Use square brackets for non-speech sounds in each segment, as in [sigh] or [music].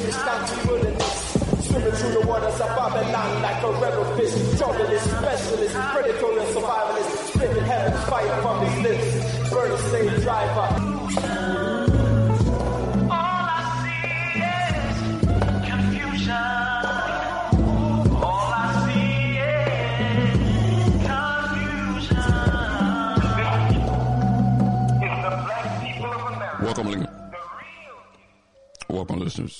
in the scanty wilderness. Swimming through the waters of Babylon like a rebel fish. Journalist, specialist, predator and survivalist. Spitting heaven's fire from his lips. Burning slave driver. Welcome, welcome, listeners, to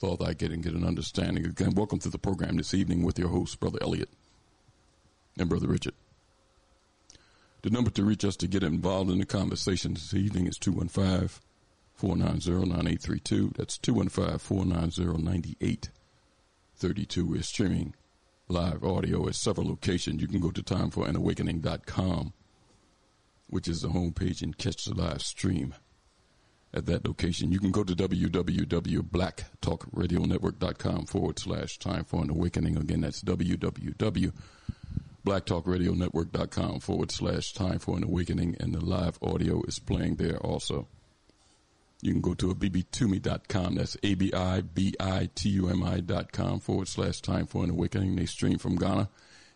That getting, get and get an understanding. Again, welcome to the program this evening with your host, Brother Elliott and Brother Richard. The number to reach us to get involved in the conversation this evening is 215 490 9832. That's 215 490 9832. We're streaming live audio at several locations. You can go to timeforanawakening.com which is the homepage, and catch the live stream at that location. You can go to www.blacktalkradionetwork.com forward slash time for an awakening. Again, that's www.blacktalkradionetwork.com forward slash time for an awakening, and the live audio is playing there also. You can go to abibitumi.com. That's A-B-I-B-I-T-U-M-I.com forward slash time for an awakening. They stream from Ghana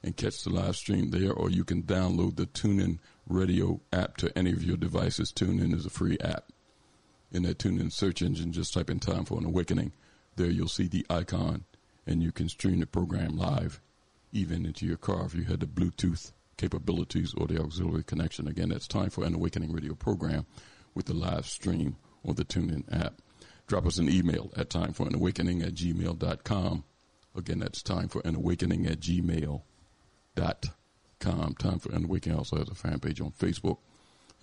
and catch the live stream there, or you can download the TuneIn radio app to any of your devices. TuneIn is a free app. In that TuneIn search engine, just type in Time for an Awakening. There you'll see the icon, and you can stream the program live, even into your car if you had the Bluetooth capabilities or the auxiliary connection. Again, that's Time for an Awakening radio program with the live stream on the TuneIn app. Drop us an email at timeforanawakening at gmail.com. Again, that's time for an awakening at gmail.com. Time for an Awakening also has a fan page on Facebook.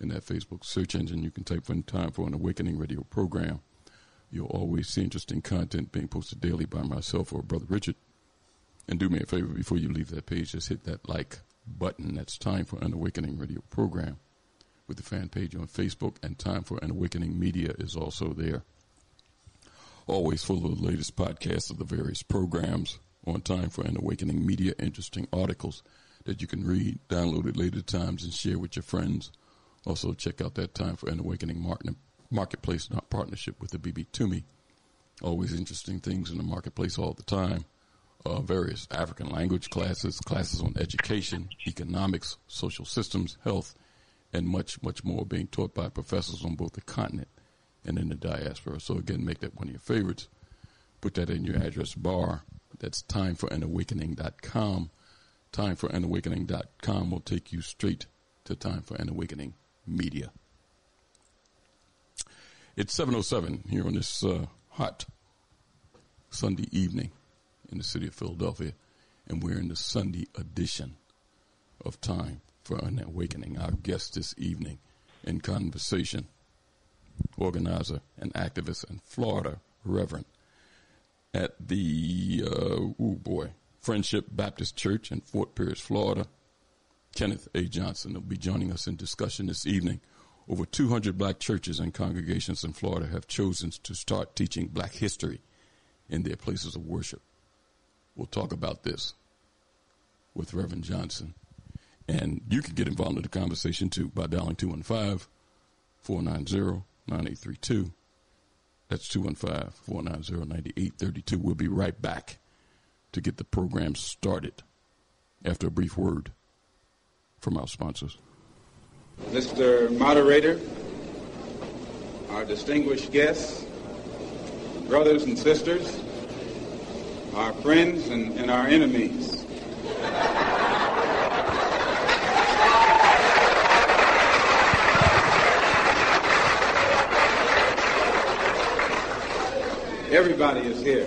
In that Facebook search engine, you can type in Time for an Awakening radio program. You'll always see interesting content being posted daily by myself or Brother Richard. And do me a favor before you leave that page, just hit that like button. That's Time for an Awakening radio program with the fan page on Facebook, and Time for an Awakening Media is also there. Always full of the latest podcasts of the various programs on Time for an Awakening Media, interesting articles that you can read, download at later times, and share with your friends. Also, check out that Time for an Awakening Marketplace partnership with the Abibitumi. Always interesting things in the marketplace all the time. Uh, various African language classes, classes on education, economics, social systems, health, and much, much more being taught by professors on both the continent and in the diaspora. So again, make that one of your favorites. Put that in your address bar. That's timeforanawakening.com timeforanawakening.com will take you straight to Time for an Awakening Media. It's 7.07 here on this uh, hot Sunday evening in the city of Philadelphia, and we're in the Sunday edition of Time for an Awakening. Our guest this evening in conversation, organizer and activist in Florida, Reverend, at the, uh, oh boy, Friendship Baptist Church in Fort Pierce, Florida. Kenneth A. Johnson will be joining us in discussion this evening. Over 200 black churches and congregations in Florida have chosen to start teaching black history in their places of worship. We'll talk about this with Reverend Johnson. And you can get involved in the conversation too by dialing 215 490 9832. That's 215 490 9832. We'll be right back to get the program started after a brief word from our sponsors. Mr. Moderator, our distinguished guests, brothers and sisters, our friends and, and our enemies. Everybody is here.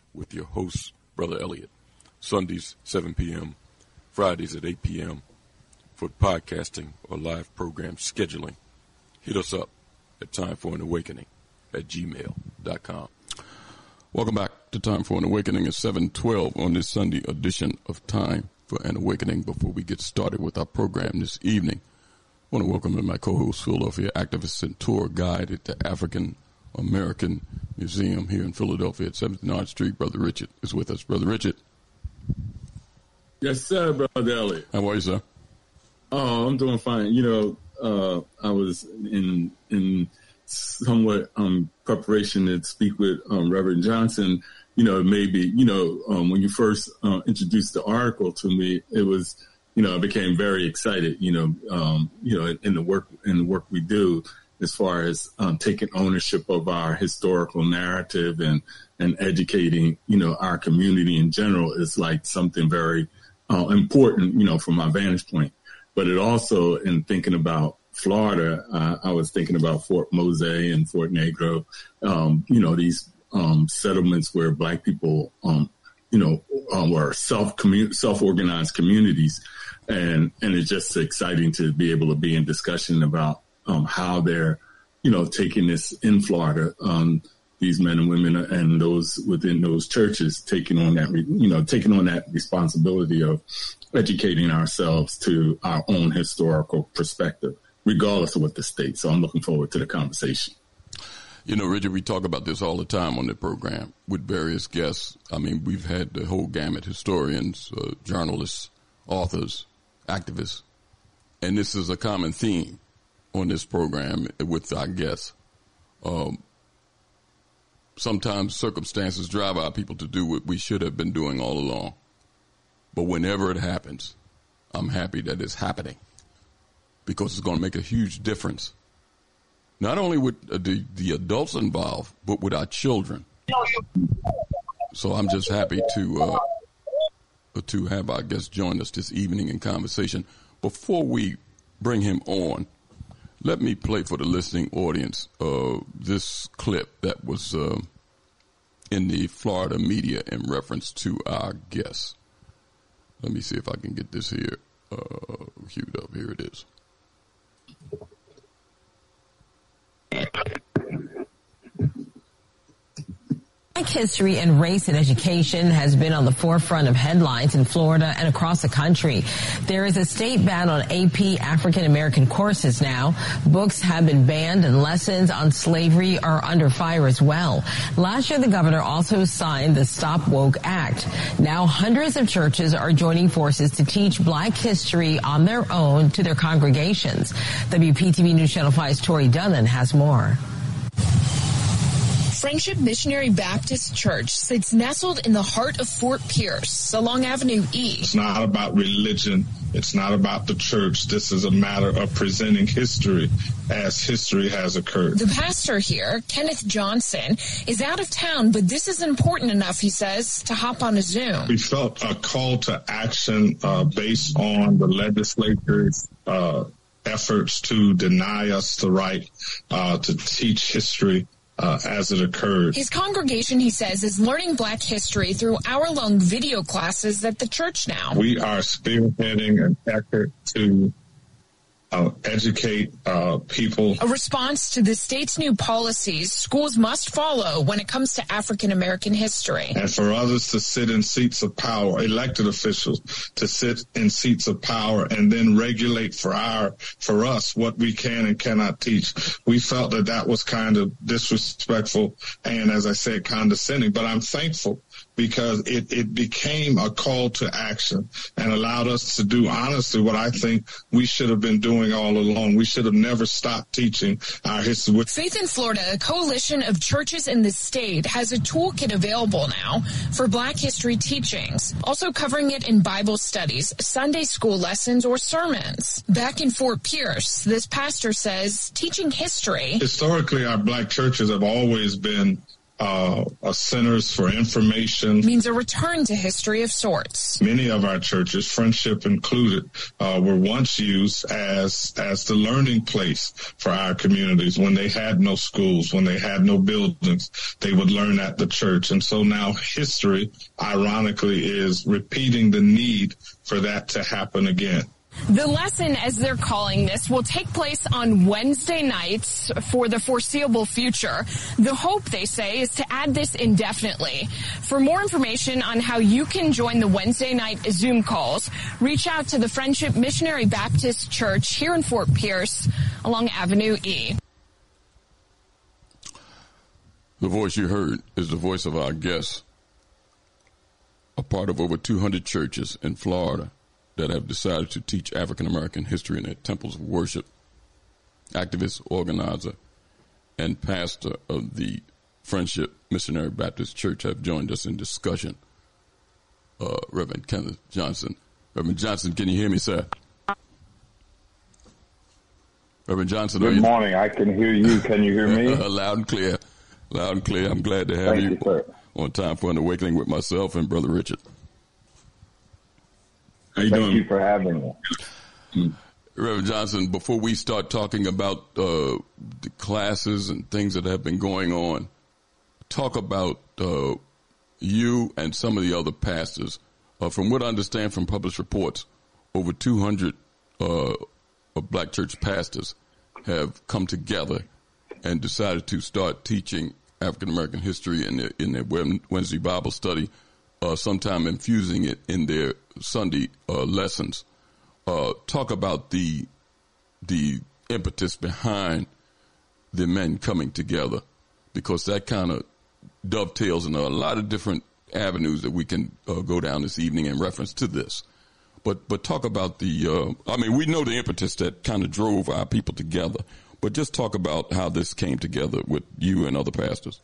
with your host, Brother Elliott. Sundays, 7 p.m., Fridays at 8 p.m. for podcasting or live program scheduling. Hit us up at Time for an Awakening at gmail.com. Welcome back to Time for an Awakening at 712 on this Sunday edition of Time for an Awakening. Before we get started with our program this evening, I want to welcome in my co-host, Philadelphia activist and tour guide at the African American Museum here in Philadelphia at 79th Street. Brother Richard is with us. Brother Richard. Yes, sir, Brother Elliott. How are you, sir? Oh, I'm doing fine. You know, uh, I was in in somewhat um, preparation to speak with um, Reverend Johnson. You know, maybe you know um, when you first uh, introduced the article to me, it was you know I became very excited. You know, um, you know in the work in the work we do, as far as um, taking ownership of our historical narrative and and educating you know our community in general is like something very uh, important you know from my vantage point. But it also in thinking about Florida uh, I was thinking about Fort Mose and Fort Negro um, you know these um, settlements where black people um, you know um, were self self organized communities. And and it's just exciting to be able to be in discussion about um, how they're, you know, taking this in Florida. Um, these men and women and those within those churches taking on that, you know, taking on that responsibility of educating ourselves to our own historical perspective, regardless of what the state. So I'm looking forward to the conversation. You know, Richard, we talk about this all the time on the program with various guests. I mean, we've had the whole gamut historians, uh, journalists, authors, activists. And this is a common theme on this program with our guests. Um, sometimes circumstances drive our people to do what we should have been doing all along. But whenever it happens, I'm happy that it's happening because it's going to make a huge difference. Not only with uh, the, the adults involved, but with our children. So I'm just happy to uh, to have our guest join us this evening in conversation. Before we bring him on, let me play for the listening audience uh, this clip that was uh, in the Florida media in reference to our guest. Let me see if I can get this here uh, queued up. Here it is. Black history and race in education has been on the forefront of headlines in Florida and across the country. There is a state ban on AP African American courses now. Books have been banned and lessons on slavery are under fire as well. Last year, the governor also signed the Stop Woke Act. Now hundreds of churches are joining forces to teach black history on their own to their congregations. WPTV News Channel 5's Tory Dunnan has more. Friendship Missionary Baptist Church sits nestled in the heart of Fort Pierce along Avenue E. It's not about religion. It's not about the church. This is a matter of presenting history as history has occurred. The pastor here, Kenneth Johnson, is out of town, but this is important enough, he says, to hop on a Zoom. We felt a call to action uh, based on the legislature's uh, efforts to deny us the right uh, to teach history uh, as it occurred. His congregation, he says, is learning black history through hour long video classes at the church now. We are spearheading an effort to uh, educate uh, people. A response to the state's new policies schools must follow when it comes to African American history. And for others to sit in seats of power, elected officials to sit in seats of power and then regulate for our, for us what we can and cannot teach. We felt that that was kind of disrespectful and as I said, condescending, but I'm thankful because it, it became a call to action and allowed us to do honestly what I think we should have been doing all along. We should have never stopped teaching our history. Faith in Florida, a coalition of churches in the state, has a toolkit available now for Black history teachings, also covering it in Bible studies, Sunday school lessons, or sermons. Back in Fort Pierce, this pastor says teaching history. Historically, our Black churches have always been uh, centers for information. Means a return to history of sorts. Many of our churches, friendship included, uh, were once used as as the learning place for our communities. When they had no schools, when they had no buildings, they would learn at the church. And so now history, ironically, is repeating the need for that to happen again. The lesson, as they're calling this, will take place on Wednesday nights for the foreseeable future. The hope, they say, is to add this indefinitely. For more information on how you can join the Wednesday night Zoom calls, reach out to the Friendship Missionary Baptist Church here in Fort Pierce along Avenue E. The voice you heard is the voice of our guest, a part of over 200 churches in Florida that have decided to teach African American history in their temples of worship. Activist, organizer, and pastor of the Friendship Missionary Baptist Church have joined us in discussion. Uh, Reverend Kenneth Johnson. Reverend Johnson, can you hear me, sir? Reverend Johnson. Good morning. I can hear you. Can you hear me? [laughs] loud and clear. Loud and clear. I'm glad to have Thank you, you on Time for an Awakening with myself and Brother Richard. How you Thank doing? you for having me. Reverend Johnson, before we start talking about uh, the classes and things that have been going on, talk about uh, you and some of the other pastors. Uh, from what I understand from published reports, over 200 uh, of black church pastors have come together and decided to start teaching African American history in their, in their Wednesday Bible study, uh, sometime infusing it in their Sunday uh, lessons. Uh, talk about the the impetus behind the men coming together, because that kind of dovetails in a lot of different avenues that we can uh, go down this evening in reference to this. But but talk about the. Uh, I mean, we know the impetus that kind of drove our people together. But just talk about how this came together with you and other pastors.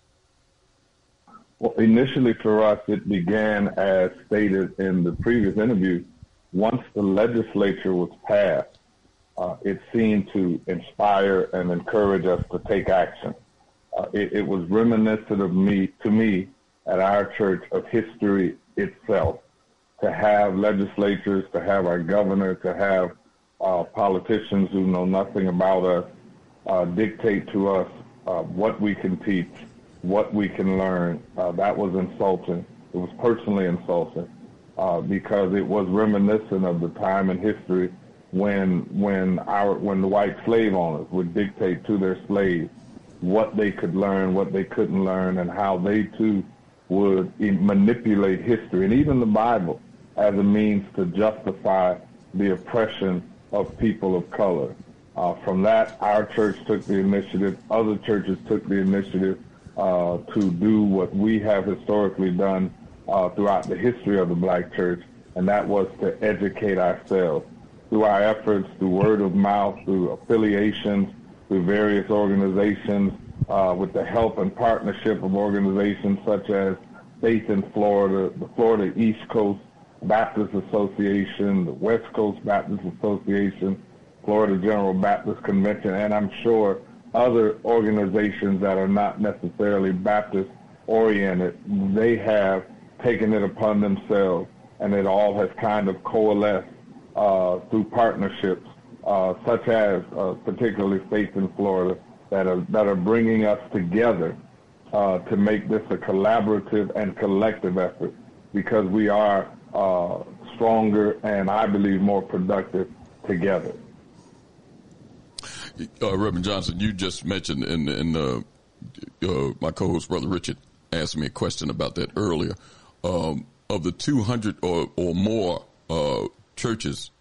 Well, initially for us, it began as stated in the previous interview. Once the legislature was passed, uh, it seemed to inspire and encourage us to take action. Uh, it, it, was reminiscent of me to me at our church of history itself. To have legislatures, to have our governor, to have uh, politicians who know nothing about us uh, dictate to us uh, what we can teach, what we can learn. Uh, that was insulting. It was personally insulting uh, because it was reminiscent of the time in history when when our when the white slave owners would dictate to their slaves what they could learn, what they couldn't learn, and how they too would manipulate history and even the Bible as a means to justify the oppression of people of color. Uh, from that, our church took the initiative. Other churches took the initiative uh, to do what we have historically done uh, throughout the history of the black church, and that was to educate ourselves through our efforts, through word of mouth, through affiliations, through various organizations, uh, with the help and partnership of organizations such as Faith in Florida, the Florida East Coast Baptist Association, the West Coast Baptist Association, Florida General Baptist Convention, and I'm sure other organizations that are not necessarily Baptist oriented, they have taken it upon themselves, and it all has kind of coalesced uh, through partnerships, uh, such as uh, particularly Faith in Florida, that are that are bringing us together uh, to make this a collaborative and collective effort, because we are uh, stronger and I believe more productive together uh, Reverend Johnson, you just mentioned, and, uh, uh, my co-host, Brother Richard, asked me a question about that earlier. Um, of the 200 or, or more uh, churches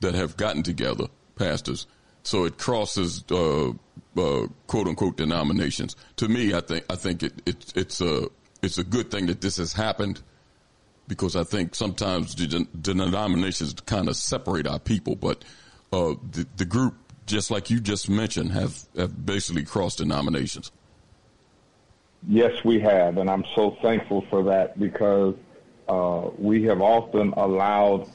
that have gotten together, pastors, so it crosses uh, uh, quote unquote denominations. To me, I think I think it, it, it's a it's a good thing that this has happened because I think sometimes the, the denominations kind of separate our people, but the, the group just like you just mentioned, have, have basically crossed denominations. Yes, we have, and I'm so thankful for that because uh, we have often allowed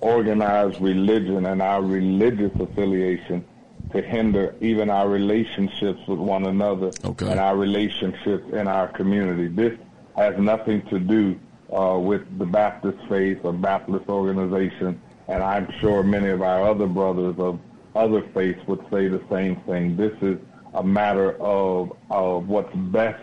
organized religion and our religious affiliation to hinder even our relationships with one another okay. and our relationships in our community. This has nothing to do uh, with the Baptist faith or Baptist organization, and I'm sure many of our other brothers of other faiths would say the same thing. This is a matter of, of what's best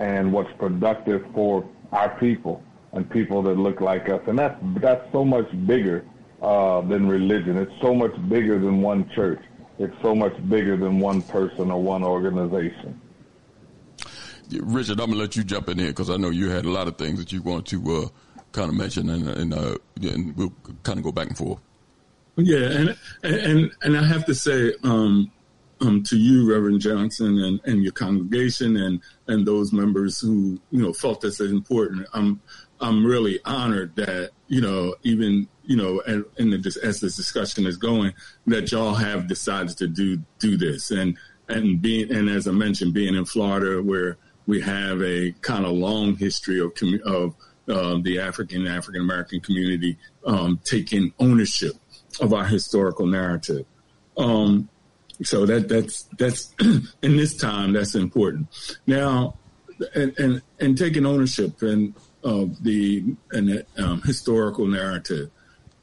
and what's productive for our people and people that look like us. And that's, that's so much bigger uh, than religion. It's so much bigger than one church. It's so much bigger than one person or one organization. Richard, I'm gonna let you jump in here because I know you had a lot of things that you want to uh, kind of mention, and, and, uh, and we'll kind of go back and forth. Yeah, and and and I have to say um, um, to you, Reverend Johnson, and, and your congregation, and and those members who you know felt this is important. I'm I'm really honored that you know even you know in the, as this discussion is going that y'all have decided to do do this and and being and as I mentioned being in Florida where we have a kind of long history of of uh, the African African American community um, taking ownership of our historical narrative. Um, so that that's that's [clears throat] in this time that's important. Now, and and, and taking ownership and of the and um, historical narrative.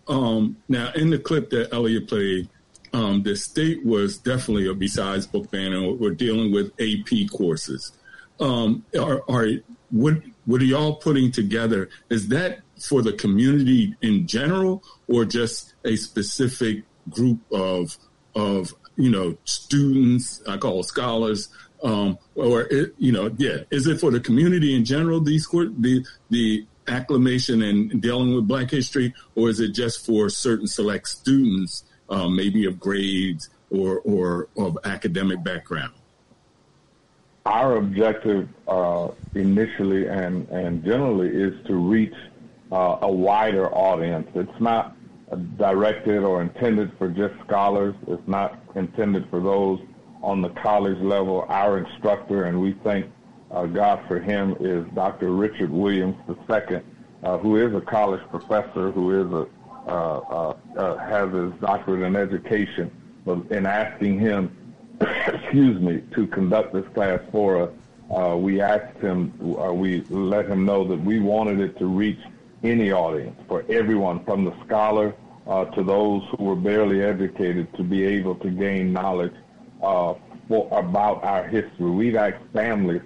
Um, now, in the clip that Elliott played, um, the state was definitely, a besides book banning, we're dealing with AP courses. Um, are, are what what are y'all putting together? Is that for the community in general, or just a specific group of of you know students? I call scholars Um, or it, you know, yeah, is it for the community in general? These the the acclamation and dealing with Black history, or is it just for certain select students, um, maybe of grades or or of academic background? Our objective uh, initially and and generally is to reach uh, a wider audience. It's not directed or intended for just scholars. It's not intended for those on the college level. Our instructor, and we thank uh, God for him, is Dr. Richard Williams II, uh, who is a college professor, who is a uh, uh, uh has his doctorate in education. But in asking him, [coughs] excuse me, to conduct this class for us, uh, we asked him, we let him know that we wanted it to reach any audience, for everyone, from the scholar uh, to those who were barely educated, to be able to gain knowledge uh, for, about our history. We've asked families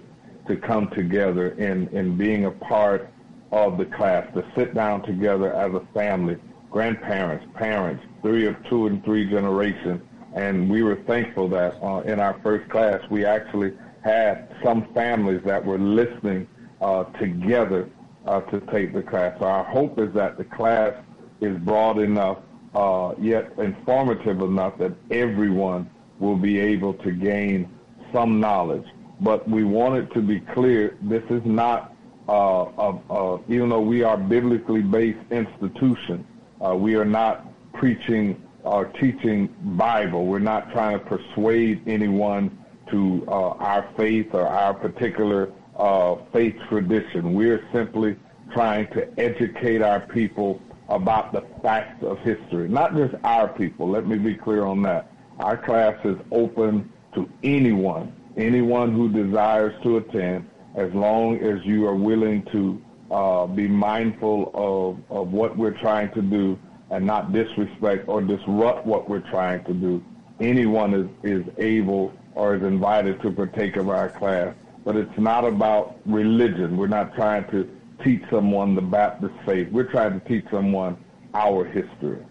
to come together in, in being a part of the class, to sit down together as a family, grandparents, parents, three or two and three generations. And we were thankful that uh, in our first class, we actually had some families that were listening uh, together uh, to take the class. So our hope is that the class is broad enough, uh, yet informative enough that everyone will be able to gain some knowledge. But we want it to be clear, this is not, uh, a, even though we are biblically based institution, uh, we are not preaching or teaching Bible. We're not trying to persuade anyone to uh, our faith or our particular uh, faith tradition. We're simply trying to educate our people about the facts of history, not just our people. Let me be clear on that. Our class is open to anyone, anyone who desires to attend, as long as you are willing to uh, be mindful of, of what we're trying to do and not disrespect or disrupt what we're trying to do. Anyone is, is able or is invited to partake of our class but it's not about religion. We're not trying to teach someone the Baptist faith. We're trying to teach someone our history.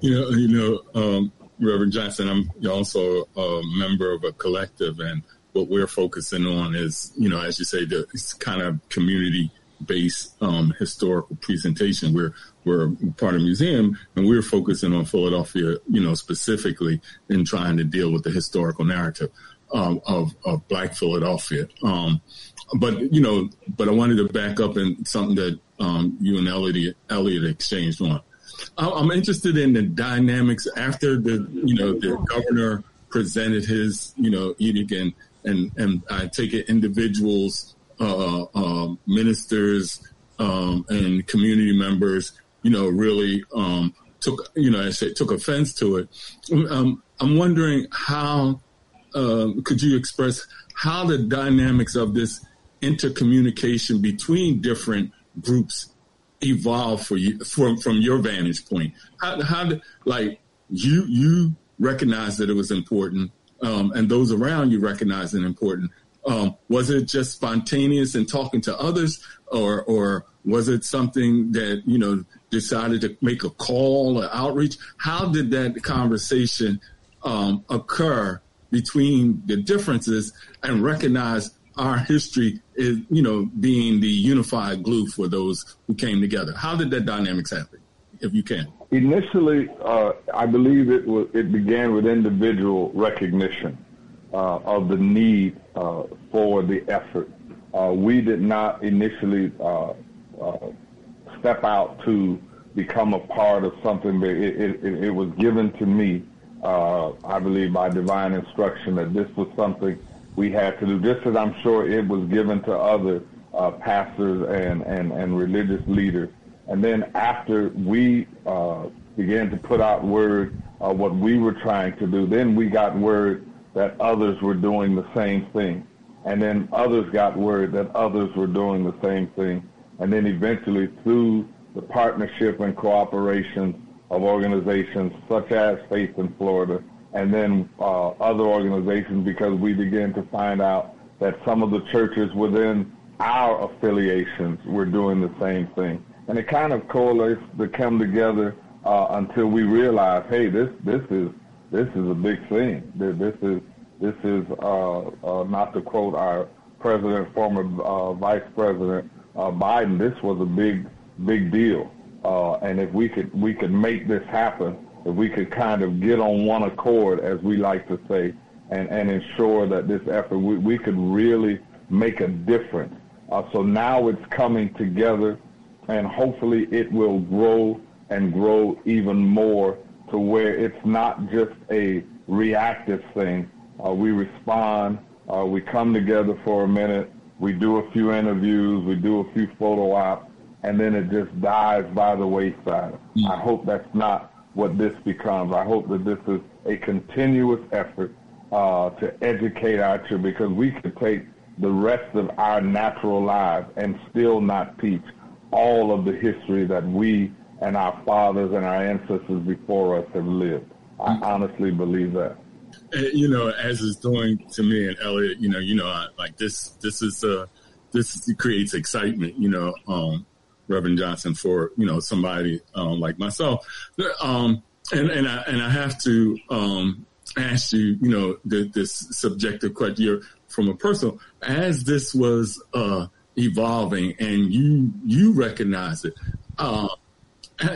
You know, you know, um, Reverend Johnson, I'm also a member of a collective, and what we're focusing on is, you know, as you say, the kind of community based um, historical presentation. We're we're part of the museum, and we're focusing on Philadelphia, you know, specifically in trying to deal with the historical narrative um, of, of Black Philadelphia. Um, but you know, but I wanted to back up in something that um, you and Elliott, Elliott exchanged on. I'm interested in the dynamics after the you know the governor presented his you know edict and and and I take it individuals, uh, uh, ministers, um, and community members, you know, really um, took you know I say took offense to it. Um, I'm wondering how um, could you express how the dynamics of this intercommunication between different groups evolve for you from from your vantage point? How, how did like you you recognize that it was important, um, and those around you recognize it important. Um, was it just spontaneous and talking to others, or or was it something that you know decided to make a call or outreach? How did that conversation um, occur between the differences and recognize our history is, you know, being the unified glue for those who came together. How did that dynamics happen, if you can? Initially, uh, I believe it was, it began with individual recognition uh, of the need uh, for the effort. Uh, we did not initially uh, uh, step out to become a part of something. It, it, it was given to me uh, I believe by divine instruction that this was something we had to do, just as I'm sure it was given to other uh, pastors and, and, and religious leaders. And then after we uh, began to put out word of what we were trying to do, then we got word that others were doing the same thing. And then others got word that others were doing the same thing. And then eventually through the partnership and cooperation of organizations such as Faith in Florida, and then uh, other organizations because we began to find out that some of the churches within our affiliations were doing the same thing. And it kind of coalesced to come together uh, until we realized, hey, this this is this is a big thing. This is This is uh, uh, not to quote our president, former uh, vice president uh, Biden. This was a big, big deal. Uh, and if we could, we could make this happen. If we could kind of get on one accord, as we like to say, and, and ensure that this effort, we, we could really make a difference. Uh, so now it's coming together, and hopefully it will grow and grow even more to where it's not just a reactive thing. Uh, we respond, uh, we come together for a minute, we do a few interviews, we do a few photo ops, and then it just dies by the wayside. Mm. I hope that's not what this becomes. I hope that this is a continuous effort uh, to educate our children because we could take the rest of our natural lives and still not teach all of the history that we and our fathers and our ancestors before us have lived. I honestly believe that. You know, as it's doing to me and Elliott, you know, you know, I, like this, this is uh, this creates excitement. You know, um, Reverend Johnson for you know somebody um, like myself, um, and and I and I have to um, ask you, you know, the, this subjective question from a personal as this was uh, evolving and you you recognize it. Uh,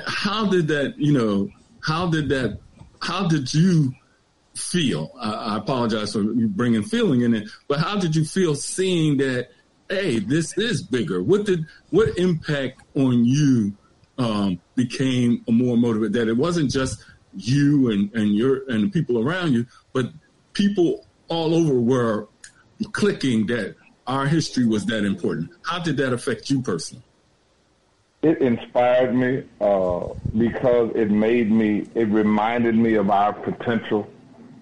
how did that, you know, how did that, how did you feel? I, I apologize for bringing feeling in it, but how did you feel seeing that? Hey, this is bigger. What did what impact on you um, became a more motivated? That it wasn't just you and and your and the people around you, but people all over were clicking that our history was that important. How did that affect you personally? It inspired me uh, because it made me, it reminded me of our potential.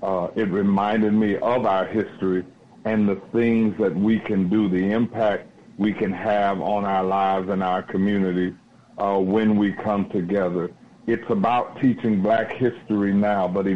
Uh, it reminded me of our history and the things that we can do, the impact we can have on our lives and our communities uh, when we come together. It's about teaching black history now, but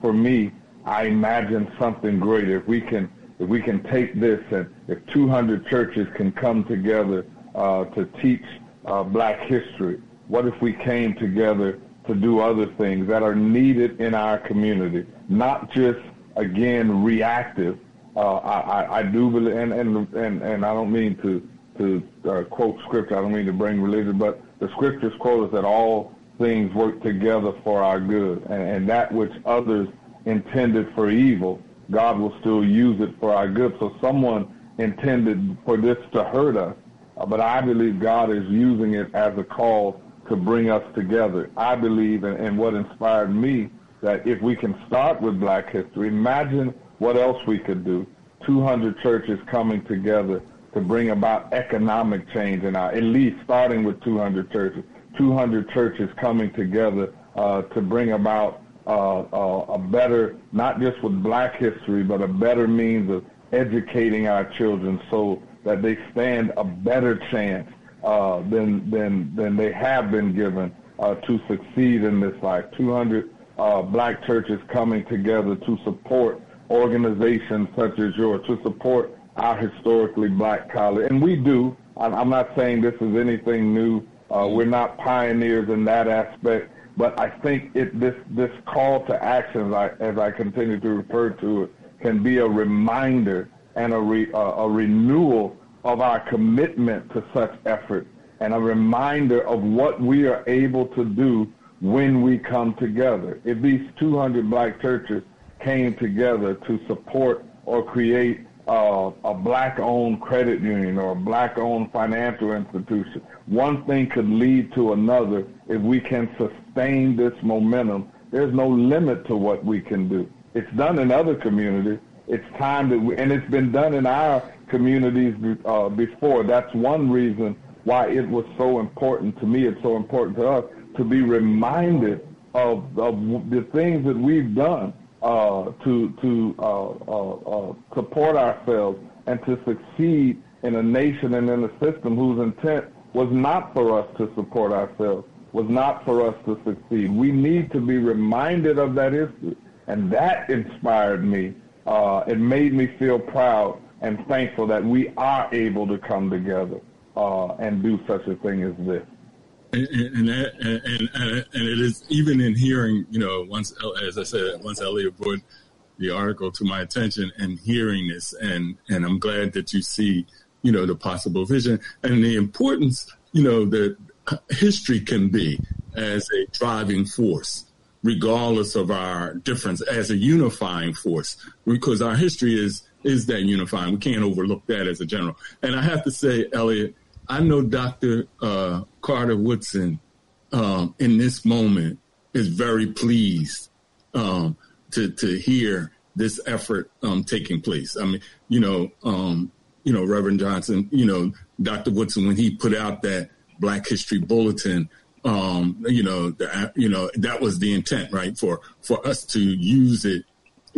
for me, I imagine something greater. If we can, if we can take this and if 200 churches can come together uh, to teach uh, black history? What if we came together to do other things that are needed in our community, not just, again, reactive? Uh, I, I do believe, and, and, and, and I don't mean to, to uh, quote scripture, I don't mean to bring religion, but the scriptures quote us that all things work together for our good, and, and that which others intended for evil, God will still use it for our good. So someone intended for this to hurt us, uh, but I believe God is using it as a call to bring us together. I believe, and, and what inspired me, that if we can start with black history, imagine what else we could do. 200 churches coming together to bring about economic change in our, at least starting with 200 churches, 200 churches coming together uh, to bring about uh, uh, a better, not just with black history, but a better means of educating our children so that they stand a better chance uh, than than than they have been given uh, to succeed in this life. 200 uh, black churches coming together to support organizations such as yours, to support our historically black college, and we do. I'm not saying this is anything new. Uh, we're not pioneers in that aspect, but I think it this this call to action, as I, as I continue to refer to it, can be a reminder and a, re, uh, a renewal of our commitment to such effort and a reminder of what we are able to do when we come together. If these 200 black churches came together to support or create uh, a black-owned credit union or a black-owned financial institution, one thing could lead to another if we can sustain this momentum. There's no limit to what we can do. It's done in other communities, it's time that we, and it's been done in our communities uh, before. That's one reason why it was so important to me. It's so important to us to be reminded of, of the things that we've done uh, to to uh, uh, uh, support ourselves and to succeed in a nation and in a system whose intent was not for us to support ourselves, was not for us to succeed. We need to be reminded of that history, and that inspired me uh, it made me feel proud and thankful that we are able to come together uh, and do such a thing as this. And and, and and, and it is even in hearing, you know, once as I said, once Elliott Wood, the article to my attention and hearing this, and and I'm glad that you see, you know, the possible vision and the importance, you know, that history can be as a driving force, regardless of our difference, as a unifying force, because our history is is that unifying. We can't overlook that as a general. And I have to say, Elliott, I know Dr. Uh, Carter Woodson um, in this moment is very pleased um, to to hear this effort um, taking place. I mean, you know, um, you know, Reverend Johnson, you know, Dr. Woodson when he put out that Black History Bulletin, um, you know, the, you know that was the intent, right? For for us to use it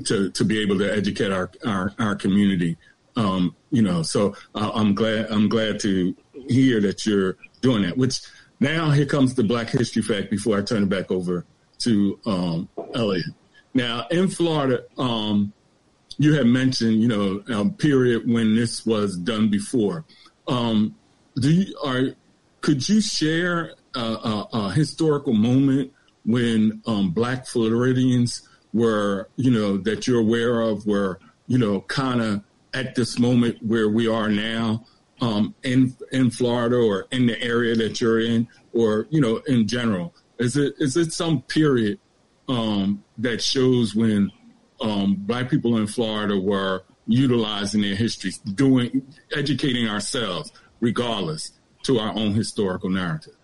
to to be able to educate our our, our community. Um, you know, so uh, I'm glad I'm glad to hear that you're doing that. Which now here comes the Black History fact. Before I turn it back over to um, Elliott. Now in Florida, um, you had mentioned you know a period when this was done before. Um, do you are could you share a, a, a historical moment when um, Black Floridians were, you know, that you're aware of, were, you know, kind of at this moment where we are now um, in in Florida or in the area that you're in, or you know, in general? Is it is it some period um, that shows when um, Black people in Florida were utilizing their histories, doing educating ourselves, regardless, to our own historical narrative?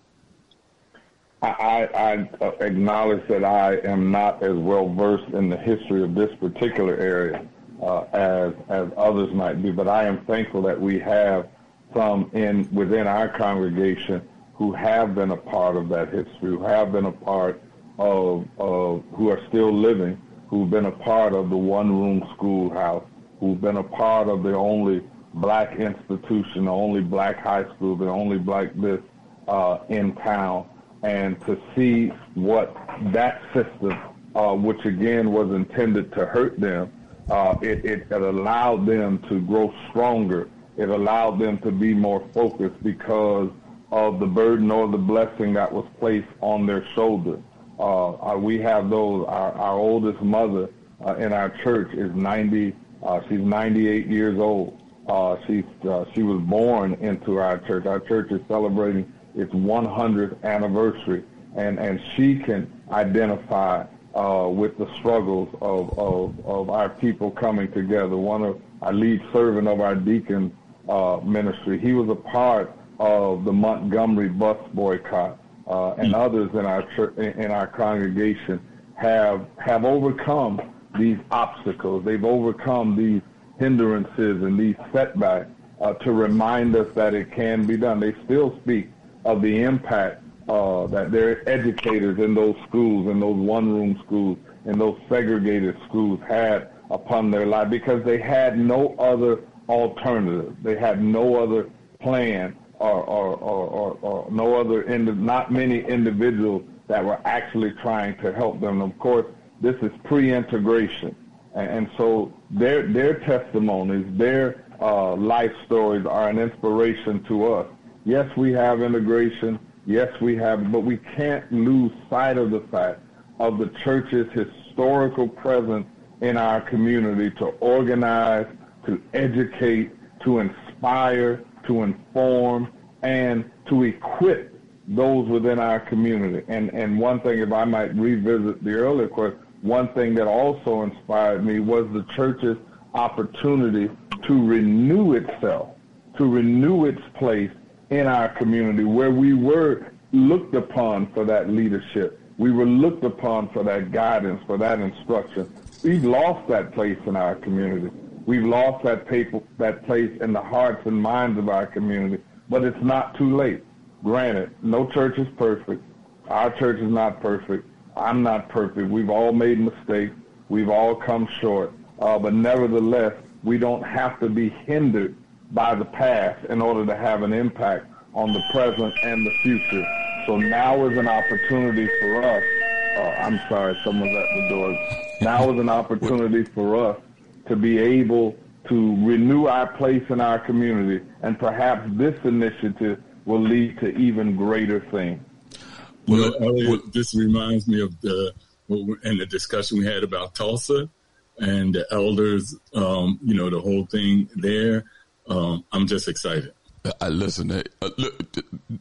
I, I, acknowledge that I am not as well versed in the history of this particular area uh, as as others might be, but I am thankful that we have some in within our congregation who have been a part of that history, who have been a part of, of who are still living, who've been a part of the one-room schoolhouse, who've been a part of the only black institution, the only black high school, the only black this uh, in town and to see what that system, uh, which again was intended to hurt them, uh, it, it, it allowed them to grow stronger. It allowed them to be more focused because of the burden or the blessing that was placed on their shoulder. Uh, uh we have those. Our, our oldest mother uh, in our church is 90. Uh, she's 98 years old. Uh, she's uh, she was born into our church. Our church is celebrating its 100th anniversary, and, and she can identify uh, with the struggles of, of, of our people coming together. One of our lead servant of our deacon uh, ministry, he was a part of the Montgomery bus boycott, uh, and others in our church, in our congregation have have overcome these obstacles. They've overcome these hindrances and these setbacks uh, to remind us that it can be done. They still speak of the impact uh, that their educators in those schools, in those one-room schools, in those segregated schools had upon their life because they had no other alternative. They had no other plan or, or, or, or, no other, not many individuals that were actually trying to help them. of course, this is pre-integration. And, and so their, their testimonies, their uh, life stories are an inspiration to us Yes, we have integration. Yes, we have, but we can't lose sight of the fact of the church's historical presence in our community to organize, to educate, to inspire, to inform, and to equip those within our community. And and one thing, if I might revisit the earlier question, one thing that also inspired me was the church's opportunity to renew itself, to renew its place in our community where we were looked upon for that leadership. We were looked upon for that guidance, for that instruction. We've lost that place in our community. We've lost that, paper, that place in the hearts and minds of our community, but it's not too late. Granted, no church is perfect. Our church is not perfect. I'm not perfect. We've all made mistakes. We've all come short. Uh, but nevertheless, we don't have to be hindered by the past in order to have an impact on the present and the future. So now is an opportunity for us. Uh, I'm sorry, someone's at the door. Now is an opportunity for us to be able to renew our place in our community, and perhaps this initiative will lead to even greater things. Well, Elliott, this reminds me of the and the discussion we had about Tulsa and the elders, um, you know, the whole thing there. Um, I'm just excited. I listen. Uh, look,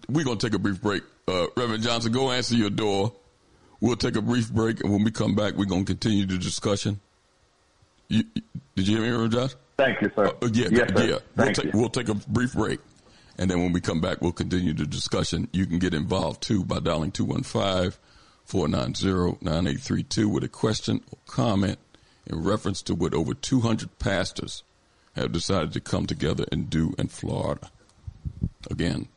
we're gonna take a brief break. Uh, Reverend Johnson, go answer your door. We'll take a brief break, and when we come back, we're gonna continue the discussion. You, did you hear me, Reverend Thank you, sir. Uh, yeah, yes, sir. yeah. We'll take you. we'll take a brief break, and then when we come back, we'll continue the discussion. You can get involved too by dialing 215-490-9832 with a question or comment in reference to what over 200 pastors have decided to come together and do in Florida. Again,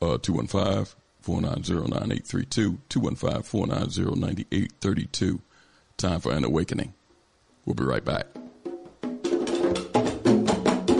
uh, 215-490-9832, 215-490-9832. Time for an awakening. We'll be right back.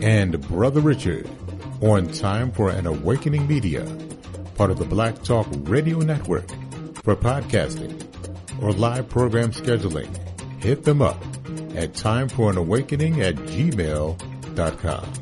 And Brother Richard on Time for an Awakening Media, part of the Black Talk Radio Network. For podcasting or live program scheduling, hit them up at timeforanawakening at gmail.com.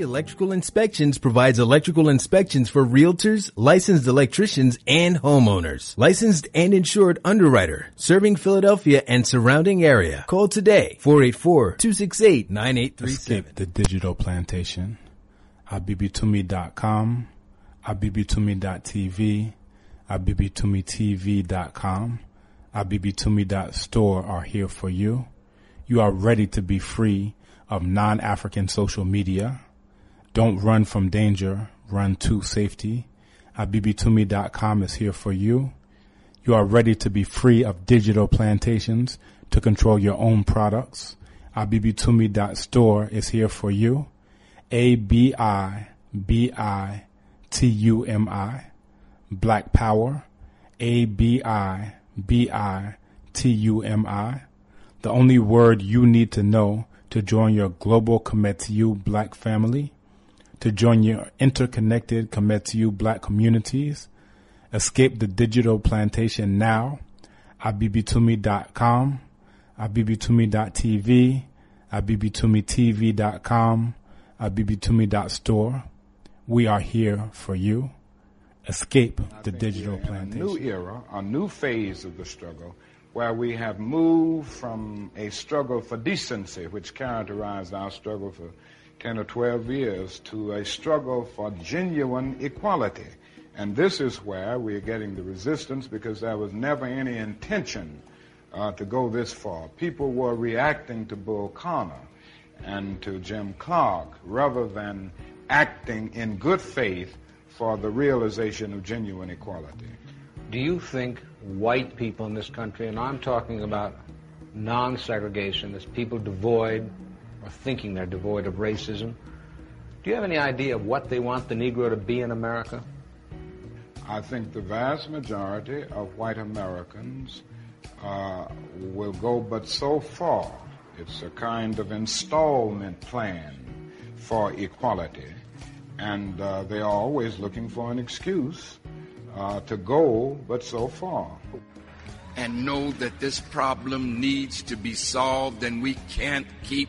Electrical Inspections provides electrical inspections for realtors, licensed electricians, and homeowners. Licensed and insured underwriter, serving Philadelphia and surrounding area. Call today, 484-268-9837. Escape the digital plantation. abibitumi.com, abibitumi.tv, abibitumitv.com, abibitumi.store are here for you. You are ready to be free of non-African social media. Don't run from danger, run to safety. abibitumi.com is here for you. You are ready to be free of digital plantations to control your own products. abibitumi.store is here for you. A B I B I T U M I. Black Power. A B I B I T U M I. The only word you need to know to join your global You black family, to join your interconnected Commit to You black communities. Escape the digital plantation now. abibitumi.com, abibitumi.tv, abibitumitv.com, abibitumi.store. We are here for you. Escape the digital in a plantation. new era, a new phase of the struggle, where we have moved from a struggle for decency, which characterized our struggle for 10 or 12 years, to a struggle for genuine equality. And this is where we are getting the resistance because there was never any intention uh, to go this far. People were reacting to Bull Connor and to Jim Clark rather than acting in good faith for the realization of genuine equality. Do you think white people in this country, and I'm talking about non segregationists, people devoid or thinking they're devoid of racism, do you have any idea of what they want the Negro to be in America? I think the vast majority of white Americans uh, will go but so far. It's a kind of installment plan for equality. And uh, they are always looking for an excuse uh, to go but so far. and know that this problem needs to be solved and we can't keep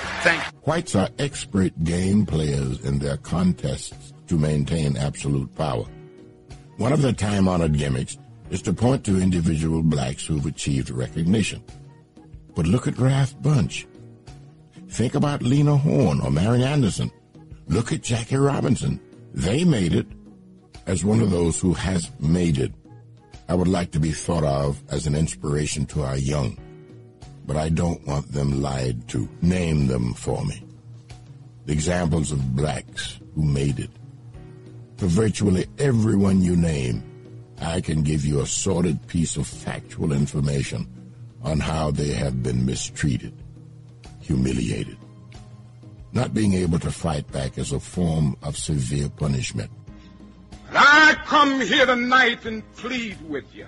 Thank. Whites are expert game players in their contests to maintain absolute power. One of their time honored gimmicks is to point to individual blacks who've achieved recognition. But look at Ralph Bunche. Think about Lena Horne or Marian Anderson. Look at Jackie Robinson. They made it as one of those who has made it. I would like to be thought of as an inspiration to our young, but I don't want them lied to. Name them for me. The examples of blacks who made it. For virtually everyone you name, I can give you a sordid piece of factual information on how they have been mistreated, humiliated. Not being able to fight back is a form of severe punishment. I come here tonight and plead with you.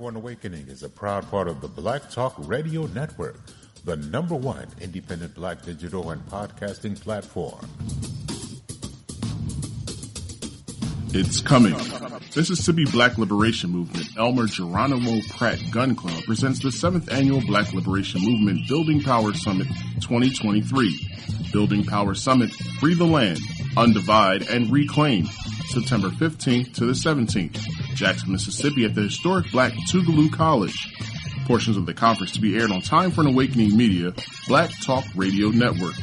An Awakening is a proud part of the Black Talk Radio Network, the number one independent black digital and podcasting platform. It's coming. Mississippi Black Liberation Movement Elmer Geronimo Pratt Gun Club presents the 7th Annual Black Liberation Movement Building Power Summit 2023. Building Power Summit, Free the Land, Undivide, and Reclaim, September 15th to the 17th, Jackson, Mississippi at the historic Black Tougaloo College. Portions of the conference to be aired on Time for an Awakening Media, Black Talk Radio Network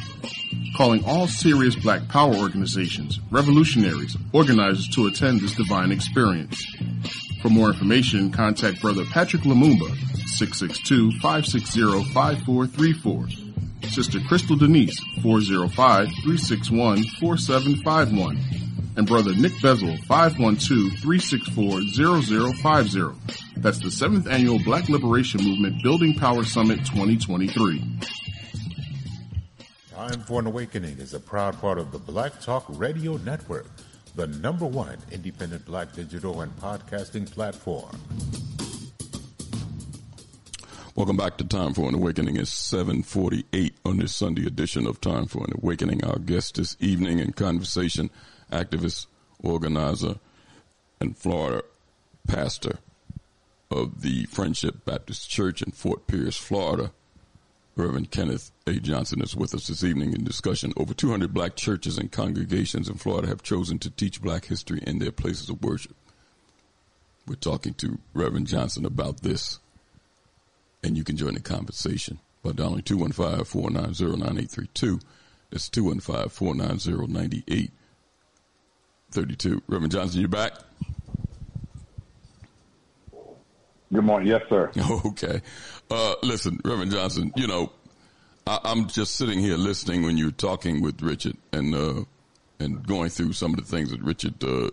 calling all serious black power organizations, revolutionaries, organizers to attend this divine experience. For more information, contact Brother Patrick Lumumba, 662-560-5434. Sister Crystal Denise, 405-361-4751. And Brother Nick Bezel, 512-364-0050. That's the 7th Annual Black Liberation Movement Building Power Summit 2023. Time for an Awakening is a proud part of the Black Talk Radio Network, the number one independent black digital and podcasting platform. Welcome back to Time for an Awakening. It's 748 on this Sunday edition of Time for an Awakening. Our guest this evening in conversation, activist, organizer, and Florida pastor of the Friendship Baptist Church in Fort Pierce, Florida. Reverend Kenneth A. Johnson is with us this evening in discussion. Over 200 black churches and congregations in Florida have chosen to teach black history in their places of worship. We're talking to Reverend Johnson about this, and you can join the conversation by dialing 215 490 9832. That's 215 490 9832. Reverend Johnson, you back? Good morning. Yes, sir. [laughs] Okay. Uh, listen, Reverend Johnson, you know, I, am just sitting here listening when you're talking with Richard and, uh, and going through some of the things that Richard, uh,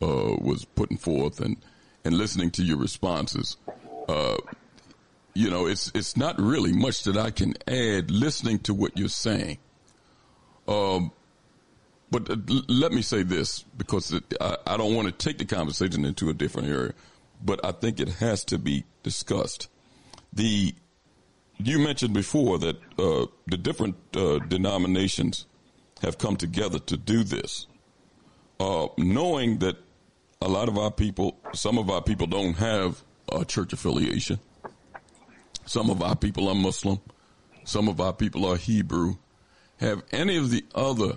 uh was putting forth and, and listening to your responses. Uh, you know, it's, it's not really much that I can add listening to what you're saying. Um, but uh, let me say this because it, I, I don't want to take the conversation into a different area but I think it has to be discussed. The you mentioned before that uh, the different uh, denominations have come together to do this, uh, knowing that a lot of our people, some of our people don't have a church affiliation. Some of our people are Muslim. Some of our people are Hebrew. Have any of the other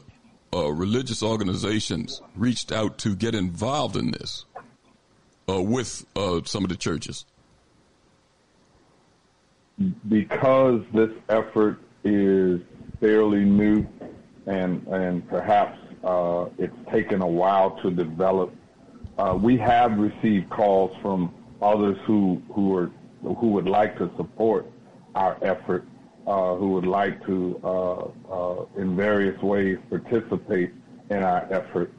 uh, religious organizations reached out to get involved in this? uh, with uh, some of the churches? Because this effort is fairly new, and and perhaps uh, it's taken a while to develop. Uh, we have received calls from others who who are who would like to support our effort, uh, who would like to, uh, in various ways, participate in our effort.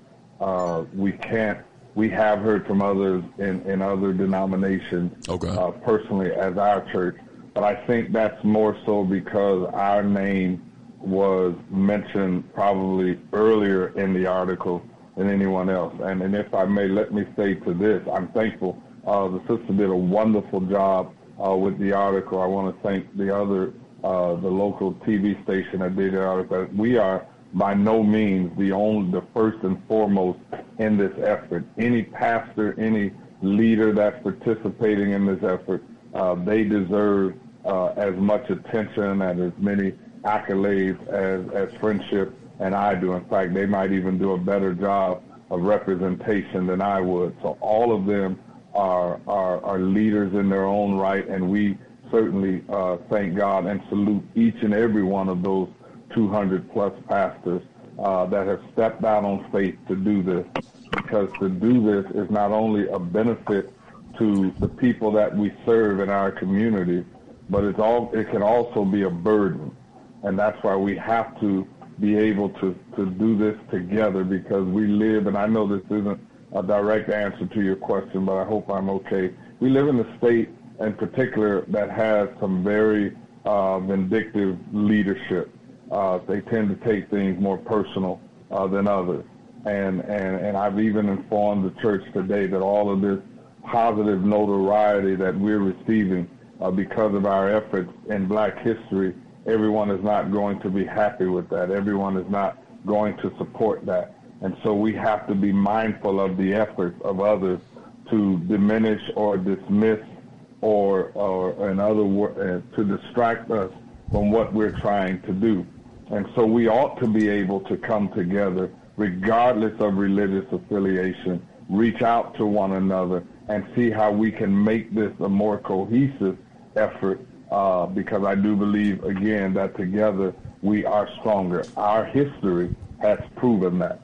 we can't we have heard from others in, in other denominations okay. uh, personally as our church. But I think that's more so because our name was mentioned probably earlier in the article than anyone else. And, and if I may, let me say to this, I'm thankful. Uh, the sister did a wonderful job uh, with the article. I want to thank the other, uh, the local TV station that did article. We are by no means the only, the first and foremost in this effort. Any pastor, any leader that's participating in this effort, uh, they deserve uh, as much attention and as many accolades as, as friendship and I do. In fact, they might even do a better job of representation than I would. So all of them are, are, are leaders in their own right, and we certainly uh, thank God and salute each and every one of those 200 plus pastors uh, that have stepped out on faith to do this. Because to do this is not only a benefit to the people that we serve in our community, but it's all it can also be a burden, and that's why we have to be able to to do this together because we live. And I know this isn't a direct answer to your question, but I hope I'm okay. We live in a state, in particular, that has some very uh, vindictive leadership uh, they tend to take things more personal uh, than others. And, and, and I've even informed the church today that all of this positive notoriety that we're receiving uh, because of our efforts in black history, everyone is not going to be happy with that. Everyone is not going to support that. And so we have to be mindful of the efforts of others to diminish or dismiss or, or in other words, uh, to distract us from what we're trying to do. And so we ought to be able to come together, regardless of religious affiliation, reach out to one another and see how we can make this a more cohesive effort uh, because I do believe, again, that together we are stronger. Our history has proven that.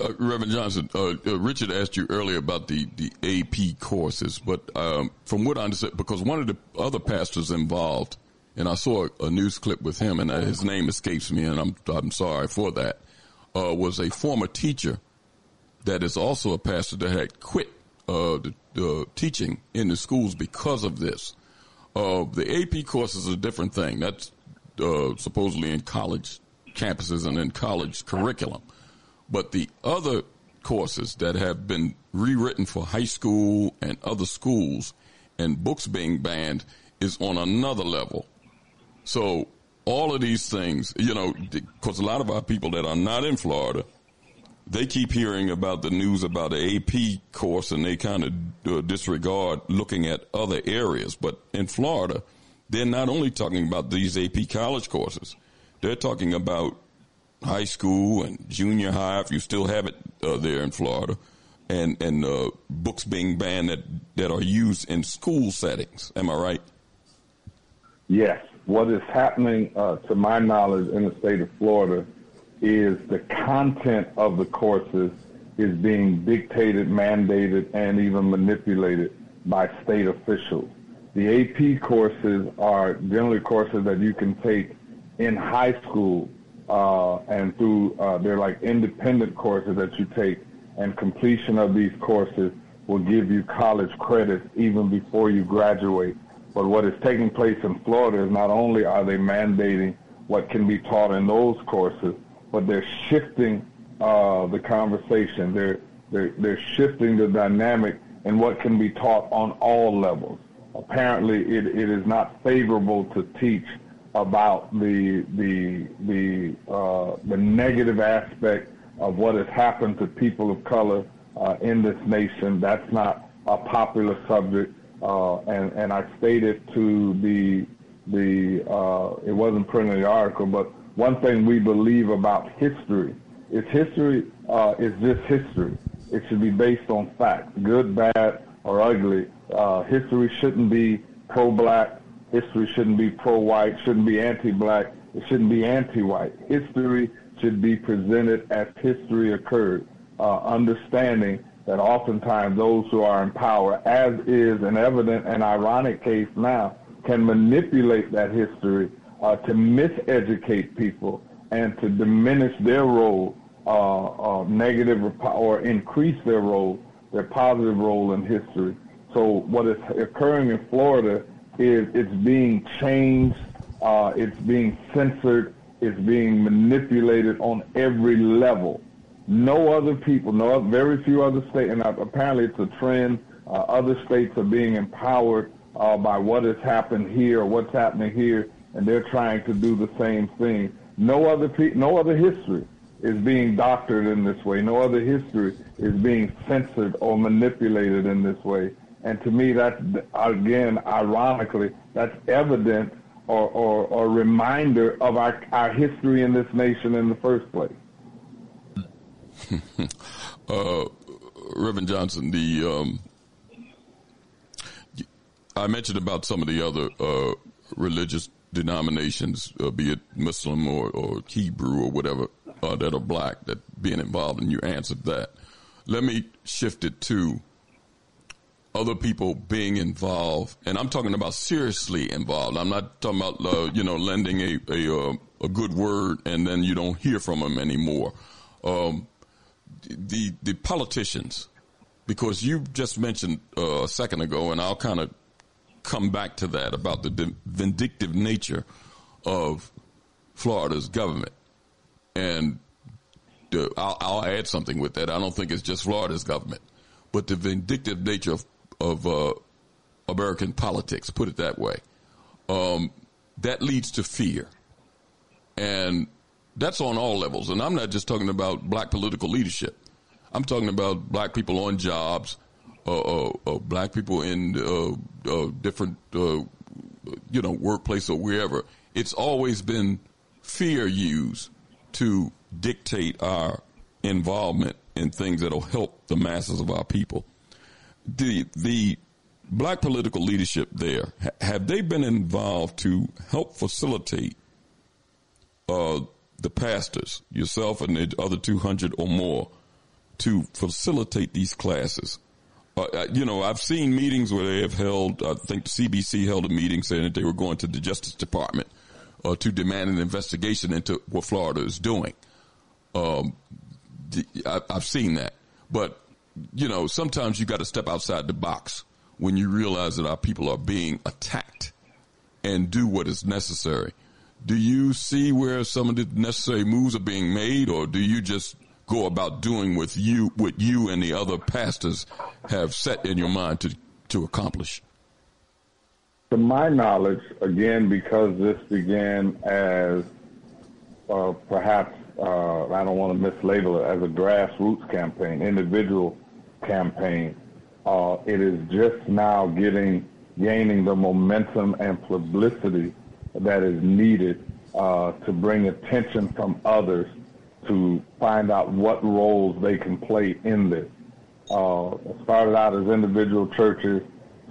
Uh, Reverend Johnson, uh, uh, Richard asked you earlier about the, the AP courses, but um, from what I understand, because one of the other pastors involved and I saw a news clip with him, and uh, his name escapes me, and I'm I'm sorry for that. Uh, was a former teacher that is also a pastor that had quit uh, the, the, teaching in the schools because of this. The AP course is a different thing. That's supposedly in college campuses and in college curriculum, but the other courses that have been rewritten for high school and other schools and books being banned is on another level. So all of these things, you know, because a lot of our people that are not in Florida, they keep hearing about the news about the AP course and they kind of uh, disregard looking at other areas. But in Florida, they're not only talking about these AP college courses, they're talking about high school and junior high, if you still have it uh, there in Florida, and, and uh, books being banned that, that are used in school settings. Am I right? Yes what is happening, uh, to my knowledge, in the state of Florida is the content of the courses is being dictated, mandated, and even manipulated by state officials. The AP courses are generally courses that you can take in high school uh, and through, uh, they're like independent courses that you take, and completion of these courses will give you college credits even before you graduate. But what is taking place in Florida is not only are they mandating what can be taught in those courses, but they're shifting uh, the conversation. They're, they're, they're shifting the dynamic in what can be taught on all levels. Apparently, it, it is not favorable to teach about the the the uh, the negative aspect of what has happened to people of color uh, in this nation. That's not a popular subject, uh, and and I stated to the the uh, it wasn't printed in the article, but one thing we believe about history is history uh, is just history. It should be based on facts, good, bad, or ugly. Uh, history shouldn't be pro-black. History shouldn't be pro-white. Shouldn't be anti-black. It shouldn't be anti-white. History should be presented as history occurred, uh, understanding that oftentimes those who are in power, as is an evident and ironic case now, can manipulate that history uh, to miseducate people and to diminish their role, uh, uh, negative or increase their role, their positive role in history. So what is occurring in Florida is it's being changed, uh, it's being censored, it's being manipulated on every level. No other people, no very few other states, and apparently it's a trend. Uh, other states are being empowered uh, by what has happened here what's happening here, and they're trying to do the same thing. No other pe- no other history is being doctored in this way. No other history is being censored or manipulated in this way. And to me, that's again, ironically, that's evidence or, or, or reminder of our, our history in this nation in the first place. [laughs] uh, Reverend Johnson, the um, I mentioned about some of the other uh, religious denominations, uh, be it Muslim or, or Hebrew or whatever, uh, that are black that being involved, and you answered that. Let me shift it to other people being involved, and I'm talking about seriously involved. I'm not talking about uh, you know lending a a, uh, a good word and then you don't hear from them anymore. Um, the the politicians, because you just mentioned uh, a second ago, and I'll kind of come back to that about the vindictive nature of Florida's government. And I'll, I'll, add something with that. I don't think it's just Florida's government, but the vindictive nature of, of uh, American politics, put it that way, um, that leads to fear. And that's on all levels. And I'm not just talking about black political leadership. I'm talking about black people on jobs, uh, uh, uh, black people in uh, uh, different, you know, workplace or wherever. It's always been fear used to dictate our involvement in things that'll help the masses of our people. The the black political leadership there have they been involved to help facilitate uh, the pastors, yourself and the other two hundred or more, to facilitate these classes? Uh, uh, you know, I've seen meetings where they have held. I think the CBC held a meeting saying that they were going to the Justice Department uh, to demand an investigation into what Florida is doing. Um, I, I've seen that, but you know, sometimes you got to step outside the box when you realize that our people are being attacked and do what is necessary. Do you see where some of the necessary moves are being made, or do you just go about doing with you what you and the other pastors have set in your mind to to accomplish? To my knowledge, again, because this began as uh, perhaps uh, I don't want to mislabel it as a grassroots campaign, individual campaign. Uh, it is just now getting gaining the momentum and publicity that is needed uh, to bring attention from others to find out what roles they can play in this. Uh, started out as individual churches,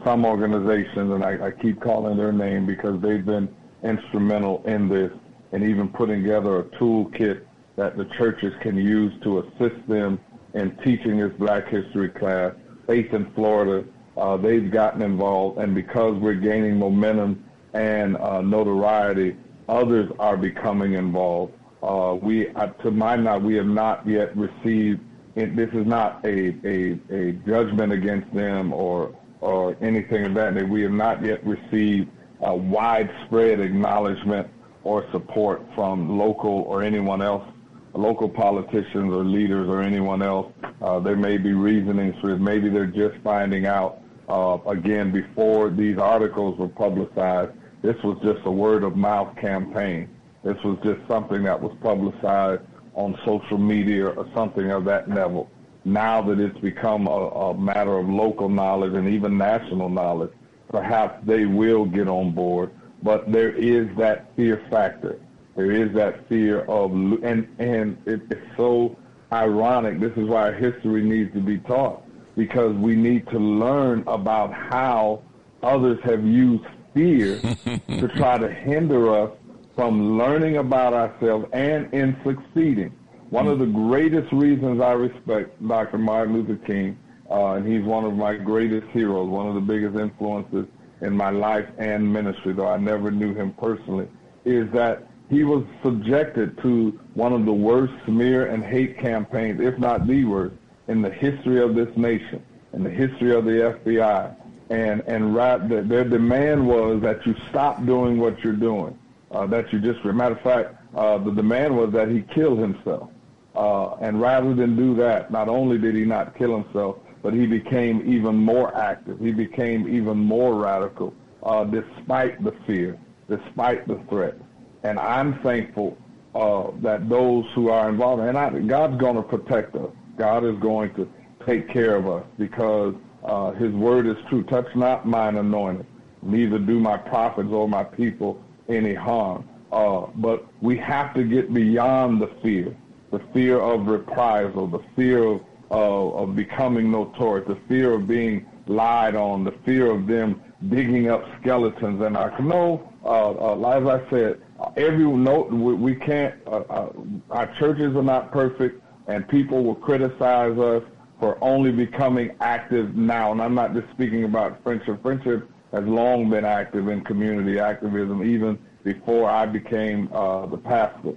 some organizations, and I, I keep calling their name because they've been instrumental in this and even putting together a toolkit that the churches can use to assist them in teaching this Black History class. Faith in Florida, uh, they've gotten involved, and because we're gaining momentum and uh, notoriety, others are becoming involved. Uh, we, uh, to my knowledge, we have not yet received. This is not a, a, a judgment against them or or anything of that. Nature. We have not yet received a widespread acknowledgement or support from local or anyone else, local politicians or leaders or anyone else. Uh, there may be reasonings for it. Maybe they're just finding out. Uh, again, before these articles were publicized, this was just a word of mouth campaign. This was just something that was publicized on social media or something of that level. Now that it's become a, a matter of local knowledge and even national knowledge, perhaps they will get on board. But there is that fear factor. There is that fear of, and and it, it's so ironic. This is why history needs to be taught because we need to learn about how others have used fear [laughs] to try to hinder us from learning about ourselves and in succeeding. One of the greatest reasons I respect Dr. Martin Luther King, uh, and he's one of my greatest heroes, one of the biggest influences in my life and ministry, though I never knew him personally, is that he was subjected to one of the worst smear and hate campaigns, if not the worst, in the history of this nation, in the history of the FBI. And and right, their demand was that you stop doing what you're doing, uh, that you just. Matter of fact, uh, the demand was that he kill himself. Uh, and rather than do that, not only did he not kill himself, but he became even more active. He became even more radical, uh, despite the fear, despite the threat. And I'm thankful uh, that those who are involved, and I, God's going to protect us. God is going to take care of us because uh, His word is true. Touch not mine anointed, neither do my prophets or my people any harm. Uh, but we have to get beyond the fear, the fear of reprisal, the fear of of, of becoming notorious, the fear of being lied on, the fear of them digging up skeletons. And I know, uh, uh, as I said, every note we, can't. Uh, uh, our churches are not perfect, and people will criticize us for only becoming active now. And I'm not just speaking about friendship. Friendship has long been active in community activism, even before I became uh, the pastor.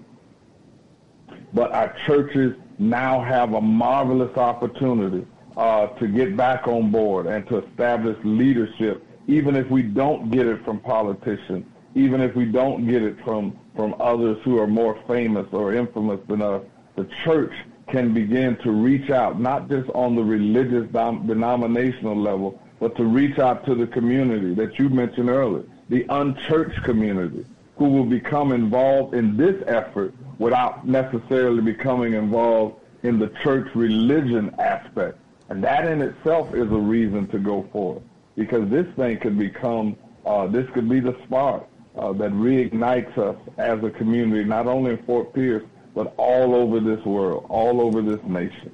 But our churches now have a marvelous opportunity uh, to get back on board and to establish leadership, even if we don't get it from politicians, even if we don't get it from, from others who are more famous or infamous than us. The church can begin to reach out, not just on the religious dom- denominational level, but to reach out to the community that you mentioned earlier, the unchurched community, who will become involved in this effort without necessarily becoming involved in the church religion aspect. And that in itself is a reason to go forward because this thing could become, uh, this could be the spark uh, that reignites us as a community, not only in Fort Pierce, but all over this world, all over this nation.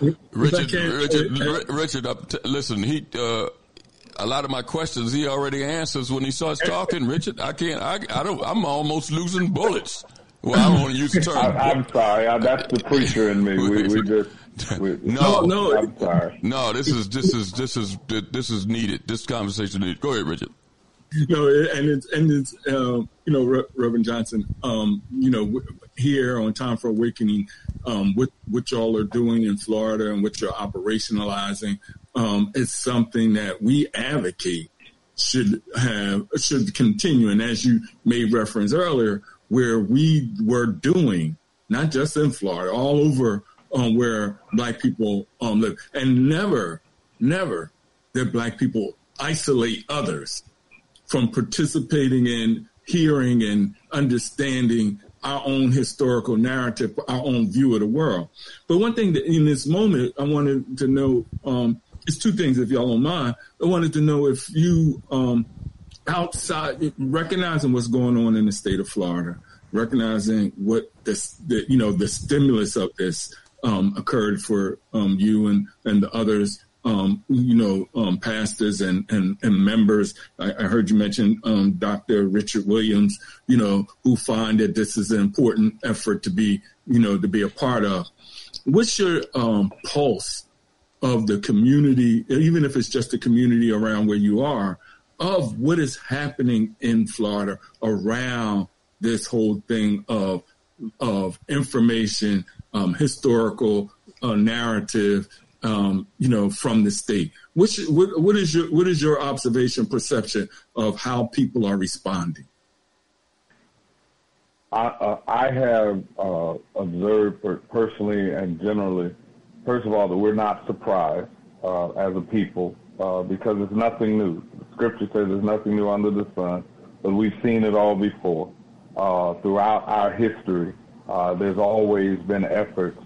[laughs] Richard, Richard, Richard, uh, listen, he, uh, a lot of my questions he already answers when he starts talking. Richard, I can't. I, I don't. I'm almost losing bullets. Well, I don't want to use the term. [laughs] I, am sorry. I, that's the preacher in me. We, we [laughs] just. We, no, no. I'm sorry. No, this is this is this is this is needed. This conversation needed. Go ahead, Richard. [laughs] No, and it's and it's uh, you know Reverend Johnson. Um, you know here on Time for Awakening, um, what what y'all are doing in Florida and what you're operationalizing um, is something that we advocate should have should continue. And as you made reference earlier, where we were doing, not just in Florida, all over um, where black people um, live, and never, never that black people isolate others from participating in hearing and understanding our own historical narrative, our own view of the world. But one thing that in this moment, I wanted to know um, it's two things, if y'all don't mind. I wanted to know if you, um, outside, recognizing what's going on in the state of Florida, recognizing what this, the, you know, the stimulus of this um, occurred for um, you and, and the others, um, you know, um, pastors and, and, and members. I, I, heard you mention um, Dr. Richard Williams, you know, who find that this is an important effort to be, you know, to be a part of. what's your um, pulse of the community, even if it's just the community around where you are, of what is happening in Florida around this whole thing of of information, um, historical uh, narrative, um, you know, from the state. Which, what, what is your what is your observation, perception of how people are responding? I, uh, I have uh, observed personally and generally, first of all, that we're not surprised uh, as a people uh, because it's nothing new. The scripture says there's nothing new under the sun, but we've seen it all before. Uh, throughout our history, uh, there's always been efforts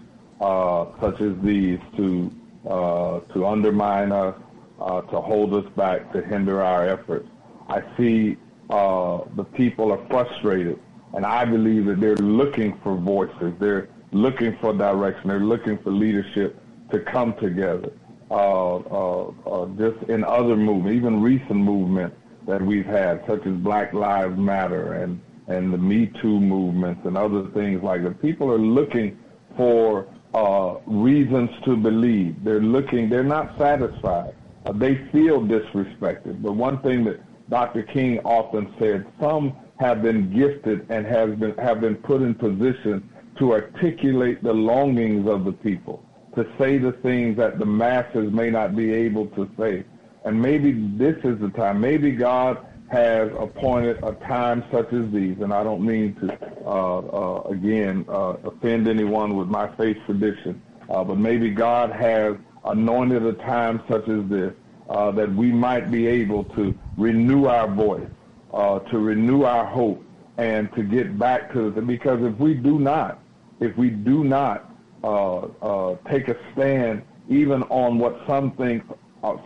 such as these to to undermine us, to hold us back, to hinder our efforts. I see the people are frustrated and I believe that they're looking for voices. They're looking for direction. They're looking for leadership to come together. Uh, uh, uh, just in other movements, even recent movements that we've had, such as Black Lives Matter and, and the Me Too movements and other things like that. People are looking for uh, reasons to believe. They're looking, they're not satisfied. Uh, they feel disrespected. But one thing that Dr. King often said, some have been gifted and have been have been put in position to articulate the longings of the people, to say the things that the masses may not be able to say. And maybe this is the time. Maybe God has appointed a time such as these, and I don't mean to, uh, uh, again, uh, offend anyone with my faith tradition, uh, but maybe God has anointed a time such as this uh, that we might be able to renew our voice, uh, to renew our hope and to get back to the, because if we do not, if we do not uh, uh, take a stand even on what some think,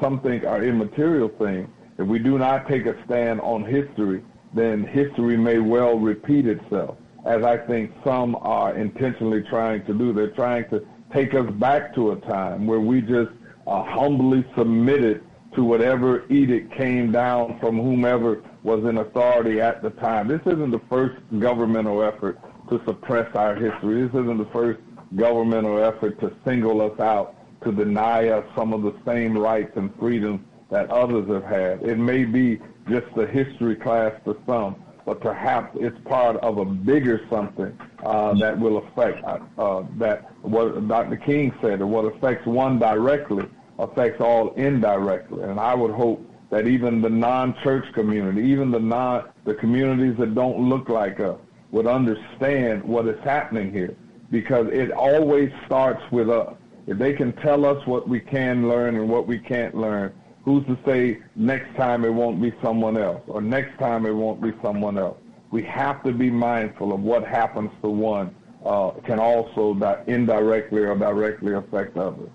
some think are immaterial things, if we do not take a stand on history, then history may well repeat itself, as I think some are intentionally trying to do. They're trying to take us back to a time where we just uh, humbly submitted to whatever edict came down from whomever was in authority at the time. This isn't the first governmental effort to suppress our history. This isn't the first governmental effort to single us out, to deny us some of the same rights and freedoms that others have had. It may be just a history class for some, but perhaps it's part of a bigger something uh, that will affect uh, that what Dr. King said, or what affects one directly affects all indirectly. And I would hope that even the non-church community, even the non the communities that don't look like us, would understand what is happening here, because it always starts with us. If they can tell us what we can learn and what we can't learn, who's to say next time it won't be someone else, or next time it won't be someone else? We have to be mindful of what happens to one uh, can also indirectly or directly affect others.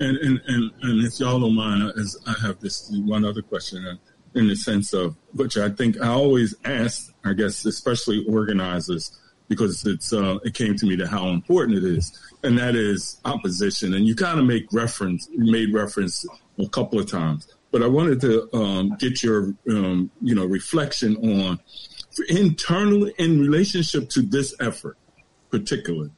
And, and, and, and if y'all don't mind, as I have this one other question uh, in the sense of, which I think I always ask, I guess, especially organizers, because it's uh, it came to me to how important it is, and that is opposition. And you kind of make reference, made reference a couple of times, but I wanted to um, get your um, you know reflection on internally in relationship to this effort, particularly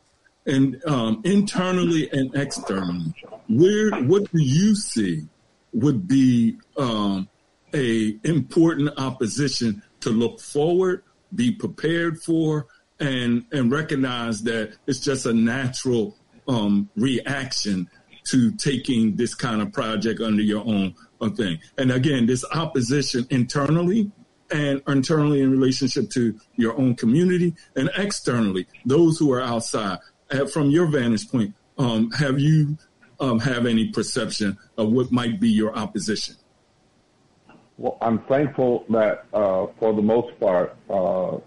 and um, internally and externally, where what do you see would be um, a important opposition to look forward, be prepared for, and and recognize that it's just a natural um, reaction to taking this kind of project under your own uh, thing. And again, this opposition internally and internally in relationship to your own community and externally, those who are outside from your vantage point, um, have you um, have any perception of what might be your opposition? Well, I'm thankful that uh, for the most part, uh, uh,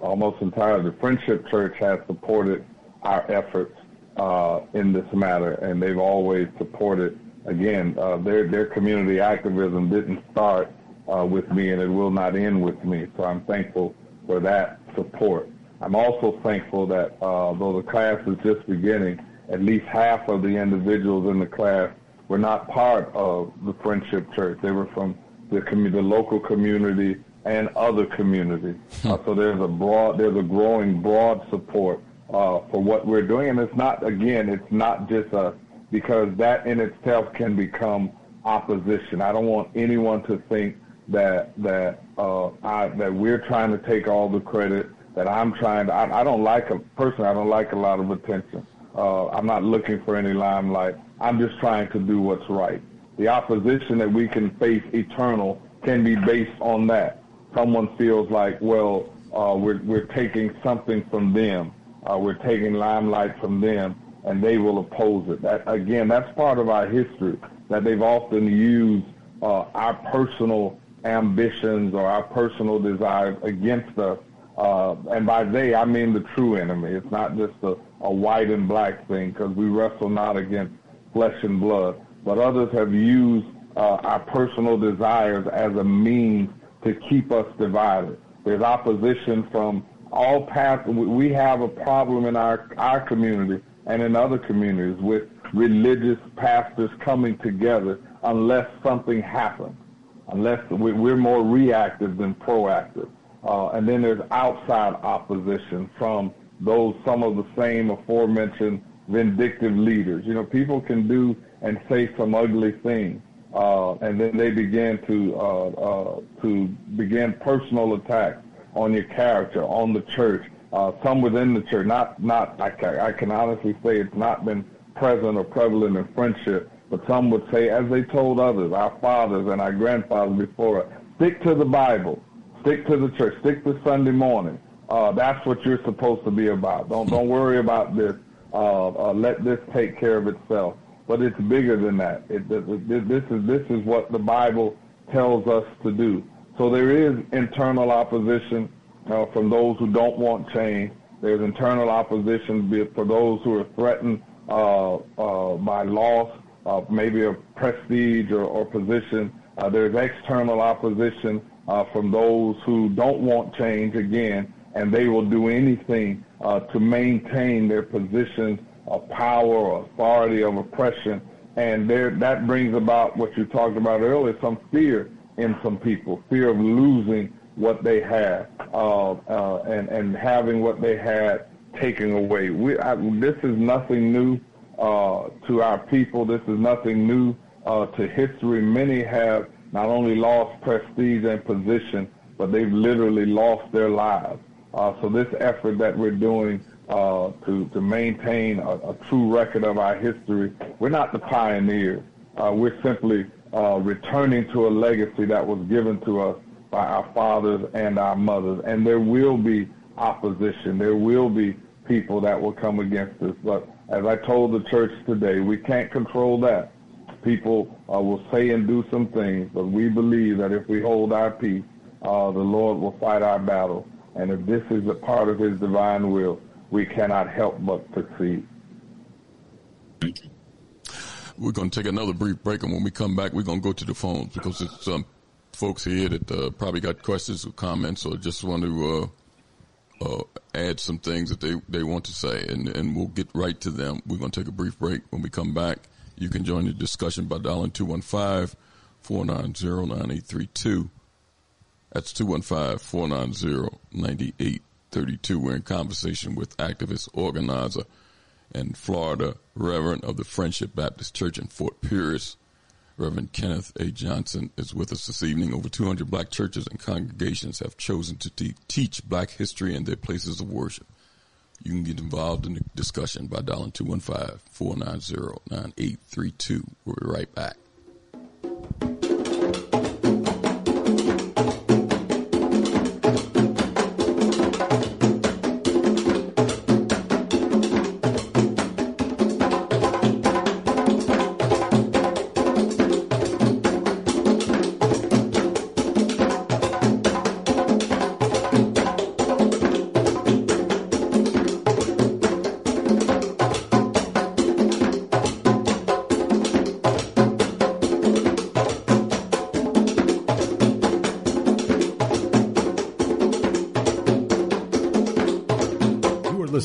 almost entirely, the Friendship Church has supported our efforts uh, in this matter, and they've always supported. Again, uh, their their community activism didn't start uh, with me, and it will not end with me. So I'm thankful for that support. I'm also thankful that uh, though the class is just beginning, at least half of the individuals in the class were not part of the Friendship Church. They were from the, commu- the local community and other communities. Hmm. Uh, so there's a broad, there's a growing broad support uh, for what we're doing. And it's not, again, it's not just us, because that in itself can become opposition. I don't want anyone to think that that uh, I, that we're trying to take all the credit. That I'm trying to. I, I don't like a personally. I don't like a lot of attention. Uh, I'm not looking for any limelight. I'm just trying to do what's right. The opposition that we can face eternal can be based on that. Someone feels like, well, uh, we're we're taking something from them. Uh, we're taking limelight from them, and they will oppose it. That again, that's part of our history. That they've often used uh, our personal ambitions or our personal desires against us. Uh, and by they, I mean the true enemy. It's not just a, a white and black thing because we wrestle not against flesh and blood, but others have used uh, our personal desires as a means to keep us divided. There's opposition from all paths. We have a problem in our, our community and in other communities with religious pastors coming together unless something happens unless we're more reactive than proactive. Uh, and then there's outside opposition from those, some of the same aforementioned vindictive leaders. You know, people can do and say some ugly things, uh, and then they begin to uh, uh, to begin personal attacks on your character, on the church. Uh, some within the church, not not I can, I can honestly say it's not been present or prevalent in friendship, but some would say, as they told others, our fathers and our grandfathers before us, stick to the Bible, stick to the church, stick to Sunday morning. Uh, that's what you're supposed to be about. Don't don't worry about this. Uh, let this take care of itself. But it's bigger than that. It, this is this is what the Bible tells us to do. So there is internal opposition uh, from those who don't want change. There's internal opposition for those who are threatened uh, uh, by loss uh, maybe a prestige or, or position. Uh, there's external opposition uh, from those who don't want change again, and they will do anything to maintain their position of power or authority of oppression. And there, that brings about what you talked about earlier, some fear in some people, fear of losing what they had uh, uh, and, and having what they had taken away. We, I, this is nothing new uh, to our people. This is nothing new uh, to history. Many have not only lost prestige and position, but they've literally lost their lives. Uh, so this effort that we're doing uh, to to maintain a, a, true record of our history, we're not the pioneers. Uh, we're simply uh, returning to a legacy that was given to us by our fathers and our mothers. And there will be opposition. There will be people that will come against us. But as I told the church today, we can't control that. People uh, will say and do some things, but we believe that if we hold our peace, uh, the Lord will fight our battle. And if this is a part of His divine will, we cannot help but succeed. We're going to take another brief break, and when we come back, we're going to go to the phones because there's some folks here that uh, probably got questions or comments or just want to uh, uh, add some things that they, they want to say, and, and we'll get right to them. We're going to take a brief break. When we come back, you can join the discussion by dialing 215 490 9832. That's 215 490 9832. We're in conversation with activist, organizer, and Florida Reverend of the Friendship Baptist Church in Fort Pierce. Reverend Kenneth A. Johnson is with us this evening. Over 200 black churches and congregations have chosen to te- teach black history in their places of worship. You can get involved in the discussion by dialing 215 490 9832. We'll be right back.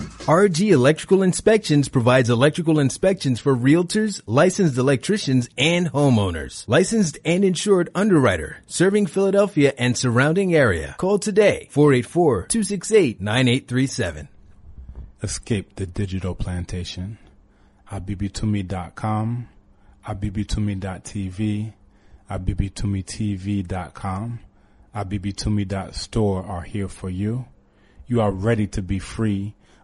RG Electrical Inspections provides electrical inspections for realtors, licensed electricians, and homeowners. Licensed and insured underwriter, serving Philadelphia and surrounding area. Call today, 484-268-9837. Escape the digital plantation. abibitumi.com, abibitumi.tv, abibitumitv.com, abibitumi.store are here for you. You are ready to be free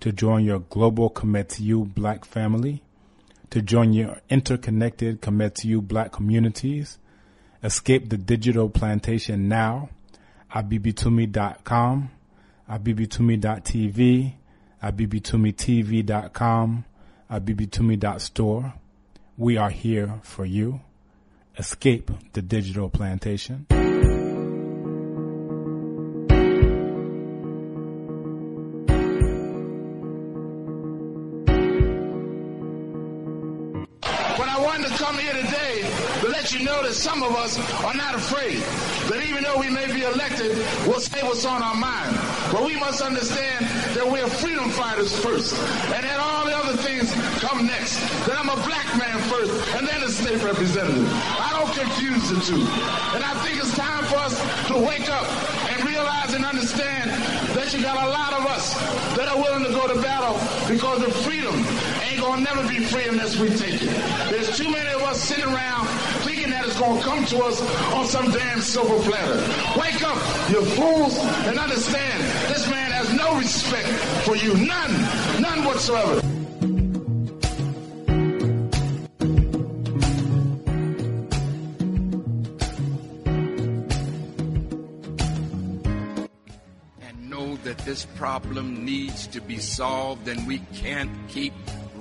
to join your global Kometiu black family, to join your interconnected Kometiu black communities. Escape the digital plantation now. Abibitumi.com, abibitumi.tv, abibitumitv.com, abibitumi.store. We are here for you. Escape the digital plantation. You know that some of us are not afraid. That even though we may be elected, we'll say what's on our mind. But we must understand that we're freedom fighters first. And then all the other things come next. That I'm a black man first and then a state representative. I don't confuse the two. And I think it's time for us to wake up and realize and understand that you got a lot of us that are willing to go to battle because of freedom ain't gonna never be free unless we take it. There's too many of us sitting around that gonna come to us on some damn silver platter. Wake up, you fools, and understand this man has no respect for you. None. None whatsoever. and know that this problem needs to be solved and we can't keep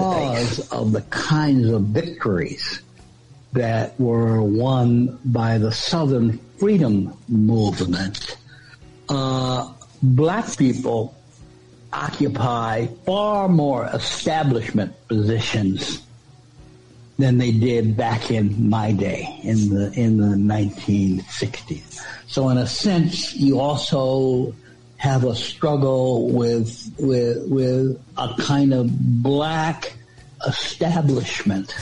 Because of the kinds of victories that were won by the Southern Freedom Movement, uh, black people occupy far more establishment positions than they did back in my day in the in the 1960s. So in a sense, you also have a struggle with with with a kind of black establishment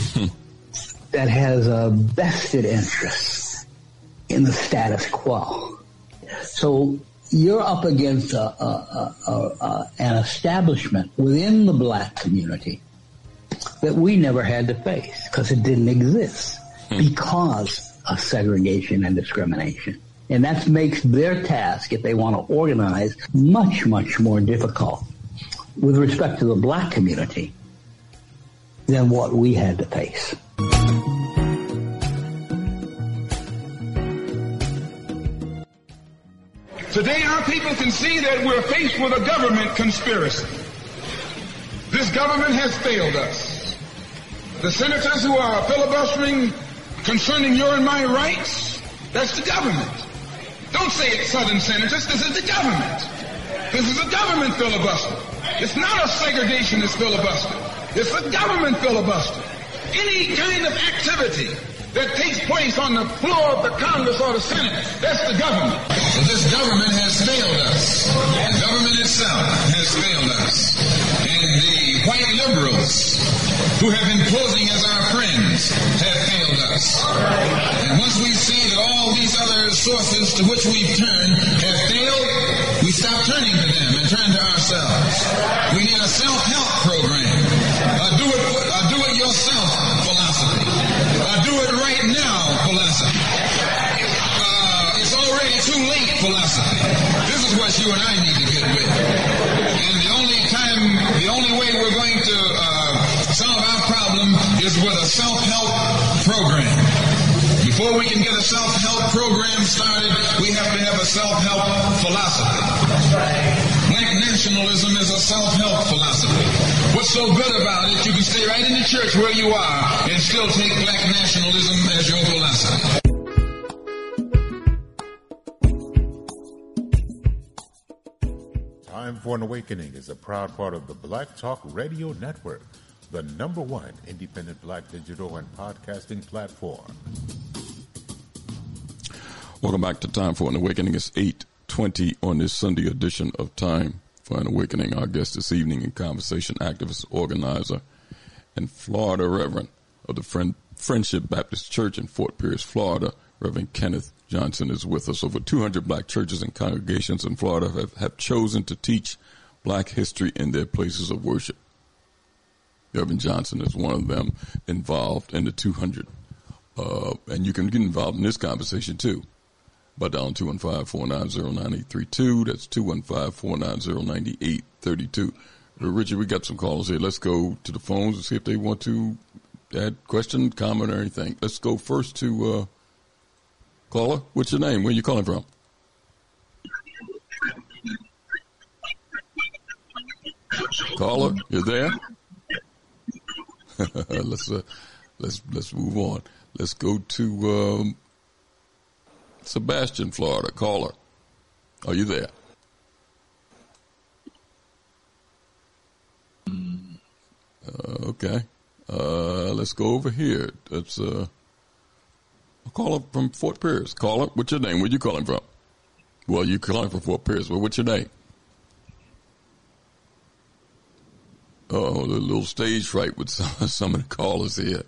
that has a vested interest in the status quo. So you're up against a, a, a, an establishment within the black community that we never had to face because it didn't exist hmm. because of segregation and discrimination. And that makes their task, if they want to organize, much, much more difficult with respect to the black community than what we had to face. Today our people can see that we're faced with a government conspiracy. This government has failed us. The senators who are filibustering concerning your and my rights, that's the government. Don't say it, Southern senators. This is the government. This is a government filibuster. It's not a segregationist filibuster. It's a government filibuster. Any kind of activity that takes place on the floor of the Congress or the Senate, that's the government. This government has failed us. The government itself has failed us. And the white liberals who have been posing as our friends have failed us. And once we see that all these other sources to which we've turned have failed, we stop turning to them and turn to ourselves. We need a self-help program. A do it, a do it yourself philosophy. A do it right now philosophy. Uh, it's already too late philosophy. This is what you and I need a self-help program. Before we can get a self-help program started, we have to have a self-help philosophy. Black nationalism is a self-help philosophy. What's so good about it, you can stay right in the church where you are and still take black nationalism as your philosophy. Time for an Awakening is a proud part of the Black Talk Radio Network, the number one independent black digital and podcasting platform. Welcome back to Time for an Awakening. It's 820 on this Sunday edition of Time for an Awakening. Our guest this evening in conversation, activist, organizer, and Florida Reverend of the Friend, Friendship Baptist Church in Fort Pierce, Florida. Reverend Kenneth Johnson is with us. Over 200 black churches and congregations in Florida have, have chosen to teach black history in their places of worship. Reverend Johnson is one of them involved in the 200. Uh, and you can get involved in this conversation too by dialing 215-490-9832. That's 215-490-9832. Richard, we got some callers here. Let's go to the phones and see if they want to add question, comment, or anything. Let's go first to uh, caller. What's your name? Where are you calling from? Caller, you there? [laughs] let's uh, let's let's move on. Let's go to um, Sebastian, Florida. Caller. Are you there? Uh, okay. Uh, let's go over here. That's uh, a caller from Fort Pierce. Caller, what's your name? Where you calling from? Well, you calling from Fort Pierce. Well, what's your name? Oh, a little stage fright with some, [laughs] some of the callers here.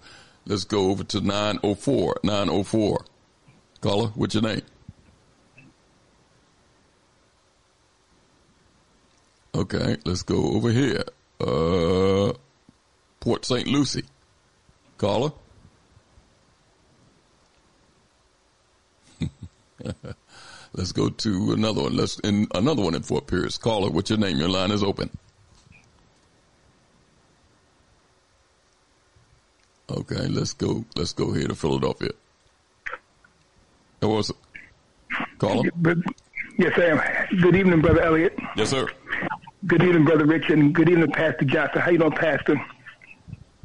Let's go over to 904. 904. Caller, what's your name? Okay, let's go over here. Uh, Port St. Lucie. Caller? [laughs] let's go to another one. Let's in another one in Fort Pierce. Caller, what's your name? Your line is open. Okay, let's go. Let's go here to Philadelphia. It was Caller? Yes, I am. Good evening, Brother Elliott. Yes, sir. Good evening, Brother Rich, and good evening, Pastor Johnson. How you doing, Pastor?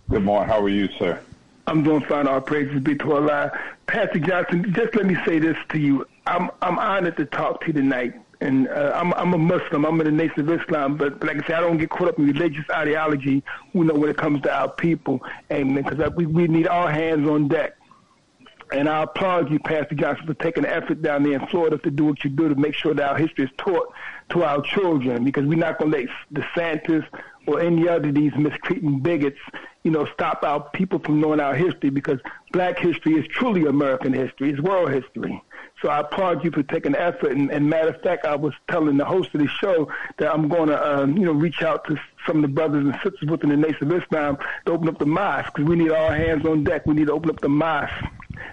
Good morning. How are you, sir? I'm doing fine. All praises be to Allah. Pastor Johnson, just let me say this to you. I'm I'm honored to talk to you tonight. And uh, I'm I'm a Muslim. I'm in the Nation of Islam, but, but like I said, I don't get caught up in religious ideology. You know, when it comes to our people, and because we we need all hands on deck. And I applaud you, Pastor Johnson, for taking the effort down there in Florida to do what you do to make sure that our history is taught to our children because we're not going to let DeSantis or any other of these mistreating bigots you know, stop our people from knowing our history because black history is truly American history. It's world history. So I applaud you for taking effort. And, and matter of fact, I was telling the host of the show that I'm going to, um, you know, reach out to some of the brothers and sisters within the Nation of Islam to open up the mosque because we need all hands on deck. We need to open up the mosque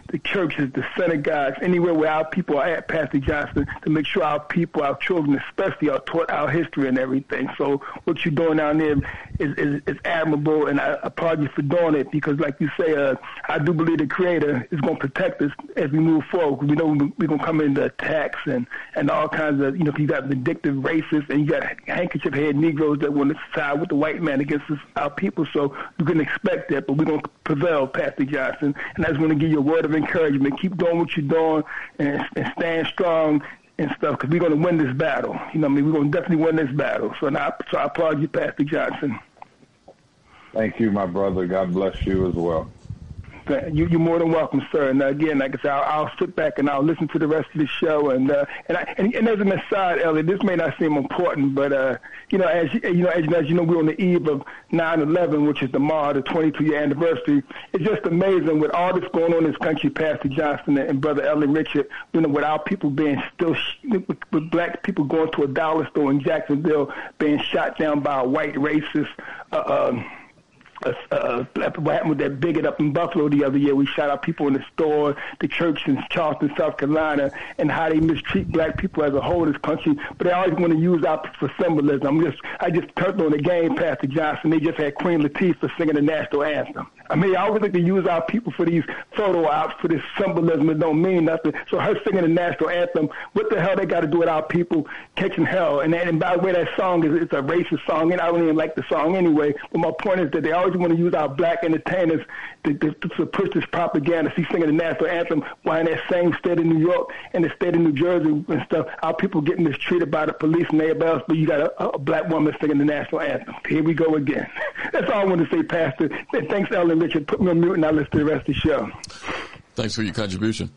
the churches, the synagogues, anywhere where our people are at, Pastor Johnson, to make sure our people, our children especially, are taught our history and everything. So what you're doing down there is, is, is admirable, and I applaud you for doing it because, like you say, uh, I do believe the Creator is going to protect us as we move forward. We know we're going to come into attacks and, and all kinds of, you know, if you got vindictive racists and you got handkerchief head Negroes that want to side with the white man against us, our people. So you can expect that, but we're going to prevail, Pastor Johnson. And I just want to give you a word of encouragement. Keep doing what you're doing and, and stand strong and stuff because we're going to win this battle. You know, I mean, we're going to definitely win this battle. So, I, so I applaud you, Pastor Johnson. Thank you, my brother. God bless you as well. You, you're more than welcome, sir. And again, like I said, I'll, I'll sit back and I'll listen to the rest of the show. And uh, and, I, and and as an aside, Elliott, this may not seem important, but uh, you know, as you know, as, as you know, we're on the eve of 9/11, which is tomorrow, the 22 year anniversary. It's just amazing with all this going on in this country, Pastor Johnson and brother Elliott Richard. You know, with our people being still, with, with black people going to a dollar store in Jacksonville, being shot down by a white racist. Uh, um, uh, uh, what happened with that bigot up in Buffalo the other year. We shot out people in the store, the church in Charleston, South Carolina, and how they mistreat black people as a whole in this country. But they always want to use our for symbolism. I'm just, I just turned on the game, Pastor Johnson. They just had Queen Latifah singing the national anthem. I mean, I always like to use our people for these photo ops, for this symbolism that don't mean nothing. So her singing the national anthem, what the hell they got to do with our people catching hell? And, and by the way, that song is it's a racist song, and I don't even like the song anyway. But my point is that they always want to use our black entertainers to, to, to push this propaganda. See, singing the national anthem while in that same state of New York and the state of New Jersey and stuff, our people getting mistreated by the police and everybody else, but you got a, a black woman singing the national anthem. Here we go again. [laughs] That's all I want to say, Pastor. Thanks, Ellen Richard. Put me on mute and I'll listen to the rest of the show. Thanks for your contribution.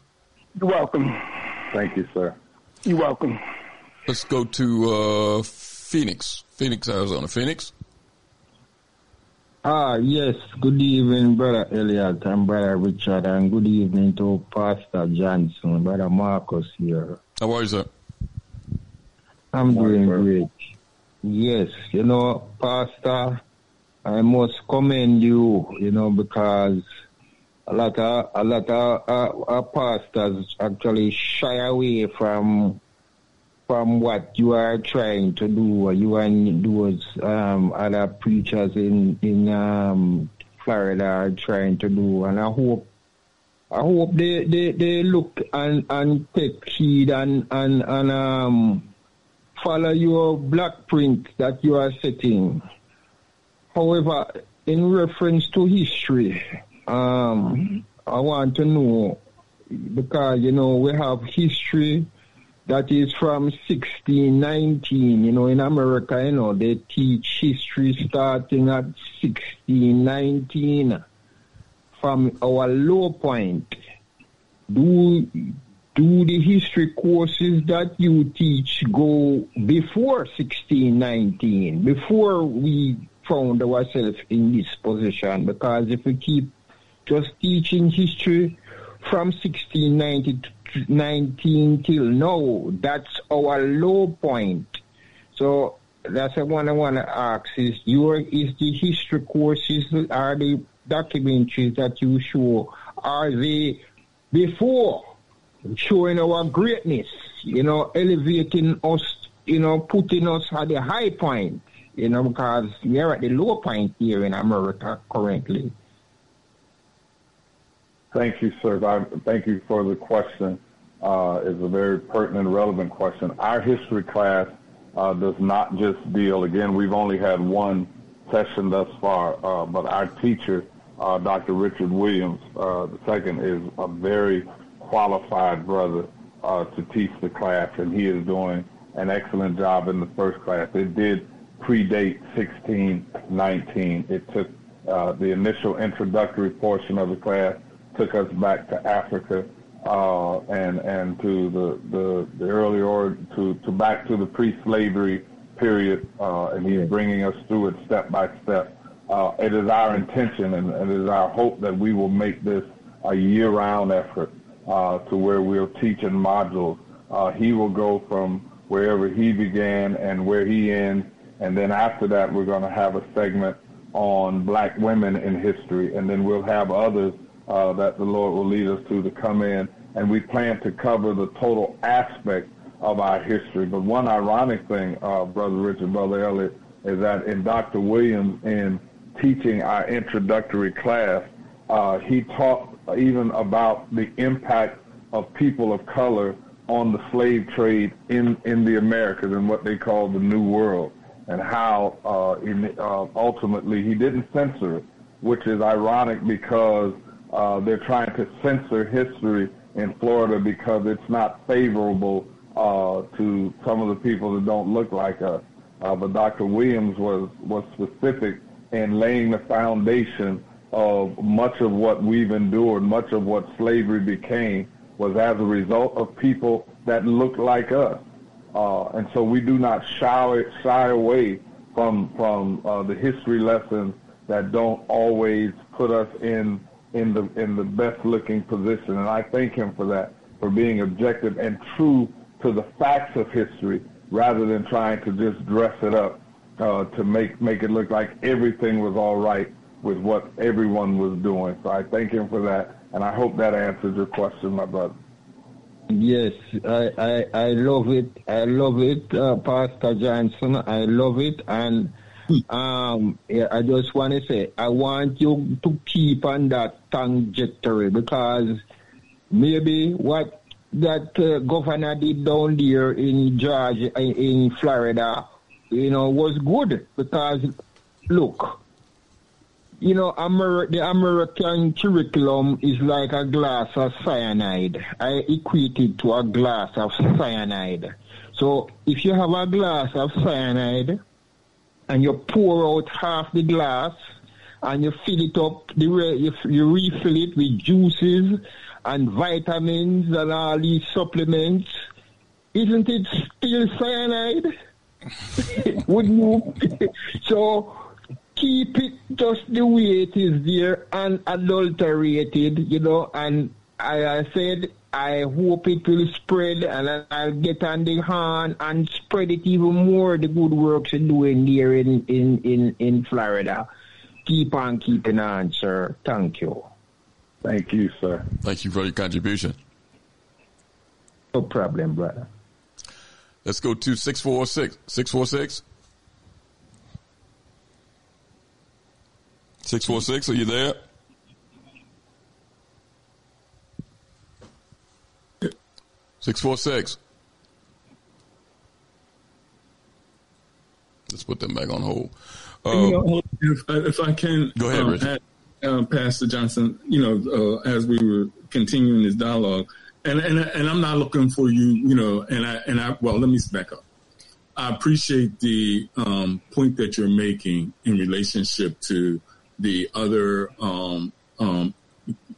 You're welcome. Thank you, sir. You're welcome. Let's go to uh, Phoenix. Phoenix, Arizona. Phoenix? Ah, yes. Good evening, Brother Elliott and Brother Richard, and good evening to Pastor Johnson, Brother Marcus here. How are you, sir? I'm doing great. Yes, you know, Pastor, I must commend you, you know, because a lot of a lot of uh, uh, pastors actually shy away from from what you are trying to do. You and those um, other preachers in in um, Florida are trying to do, and I hope I hope they, they, they look and, and take heed and and and um, follow your black print that you are setting. However, in reference to history, um, I want to know because you know we have history that is from 1619. You know, in America, you know, they teach history starting at 1619 from our low point. Do do the history courses that you teach go before 1619, before we found ourselves in this position? Because if we keep just teaching history from 1690 to 19 till now. That's our low point. So that's the one I want to ask is your is the history courses are the documentaries that you show are they before showing our greatness, you know, elevating us, you know, putting us at the high point, you know, because we are at the low point here in America currently. Thank you, sir. I, thank you for the question. Uh, it's a very pertinent, relevant question. Our history class uh, does not just deal. Again, we've only had one session thus far, uh, but our teacher, uh, Dr. Richard Williams, uh, the second, is a very qualified brother uh, to teach the class, and he is doing an excellent job in the first class. It did predate 1619. It took the initial introductory portion of the class took us back to Africa uh, and and to the the, the early or to to back to the pre-slavery period, uh, and he's bringing us through it step by step. uh, it is our intention and it is our hope that we will make this a year-round effort uh, to where we'll teach in modules. Uh, he will go from wherever he began and where he ends, and then after that, we're going to have a segment on black women in history, and then we'll have others uh, that the Lord will lead us to to come in, and we plan to cover the total aspect of our history. But one ironic thing, uh, Brother Richard, Brother Elliott, is that in Dr. Williams, in teaching our introductory class, uh, he talked even about the impact of people of color on the slave trade in, in the Americas and what they call the New World, and how uh, in, uh, ultimately he didn't censor it, which is ironic because uh, they're trying to censor history in Florida because it's not favorable uh, to some of the people that don't look like us. Uh, but Dr. Williams was, was specific in laying the foundation of much of what we've endured, much of what slavery became, was as a result of people that looked like us. Uh, and so we do not shy, shy away from from uh, the history lessons that don't always put us in in the in the best looking position. And I thank him for that, for being objective and true to the facts of history, rather than trying to just dress it up uh, to make make it look like everything was all right with what everyone was doing. So I thank him for that, and I hope that answers your question, my brother. Yes, I, I, I love it. I love it, uh, Pastor Johnson. I love it. And um, yeah, I just want to say, I want you to keep on that trajectory because maybe what that uh, governor did down there in Georgia, in, in Florida, you know, was good because, look, you know, the American curriculum is like a glass of cyanide. I equate it to a glass of cyanide. So if you have a glass of cyanide and you pour out half the glass and you fill it up, you, you refill it with juices and vitamins and all these supplements, isn't it still cyanide? [laughs] Wouldn't you? [laughs] so keep it just the way it is there, unadulterated, you know, and I, I said I hope it will spread and I'll get on the horn and spread it even more, the good works you're doing here in, in, in, in Florida. Keep on keeping on, sir. Thank you. Thank you, sir. Thank you for your contribution. No problem, brother. Let's go to 646. 646? 646, are you there? Six four six. Let's put them back on hold. Uh, you know, if, if I can, Go ahead, um, add, um, Pastor Johnson. You know, uh, as we were continuing this dialogue, and and and I'm not looking for you. You know, and I and I well, let me back up. I appreciate the um, point that you're making in relationship to the other um, um,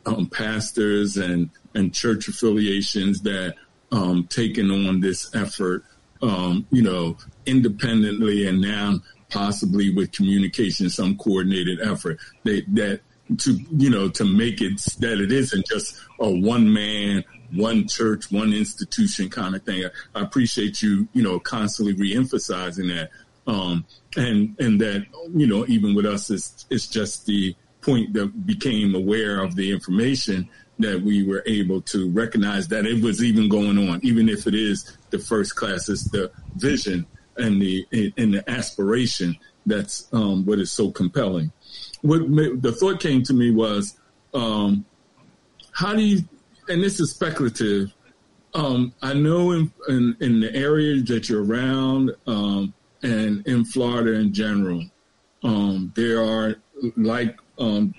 um, pastors and and church affiliations that um, taken on this effort, um, you know, independently and now possibly with communication, some coordinated effort. That to you know to make it that it isn't just a one man one church one institution kind of thing. I appreciate you you know constantly reemphasizing that um and and that you know even with us it's it's just the point that became aware of the information that we were able to recognize that it was even going on even if it is the first class it's the vision and the and the aspiration that's um what is so compelling what the thought came to me was, um, how do you? And this is speculative. Um, I know in, in, in the area that you're around, um, and in Florida in general, um, there are like um,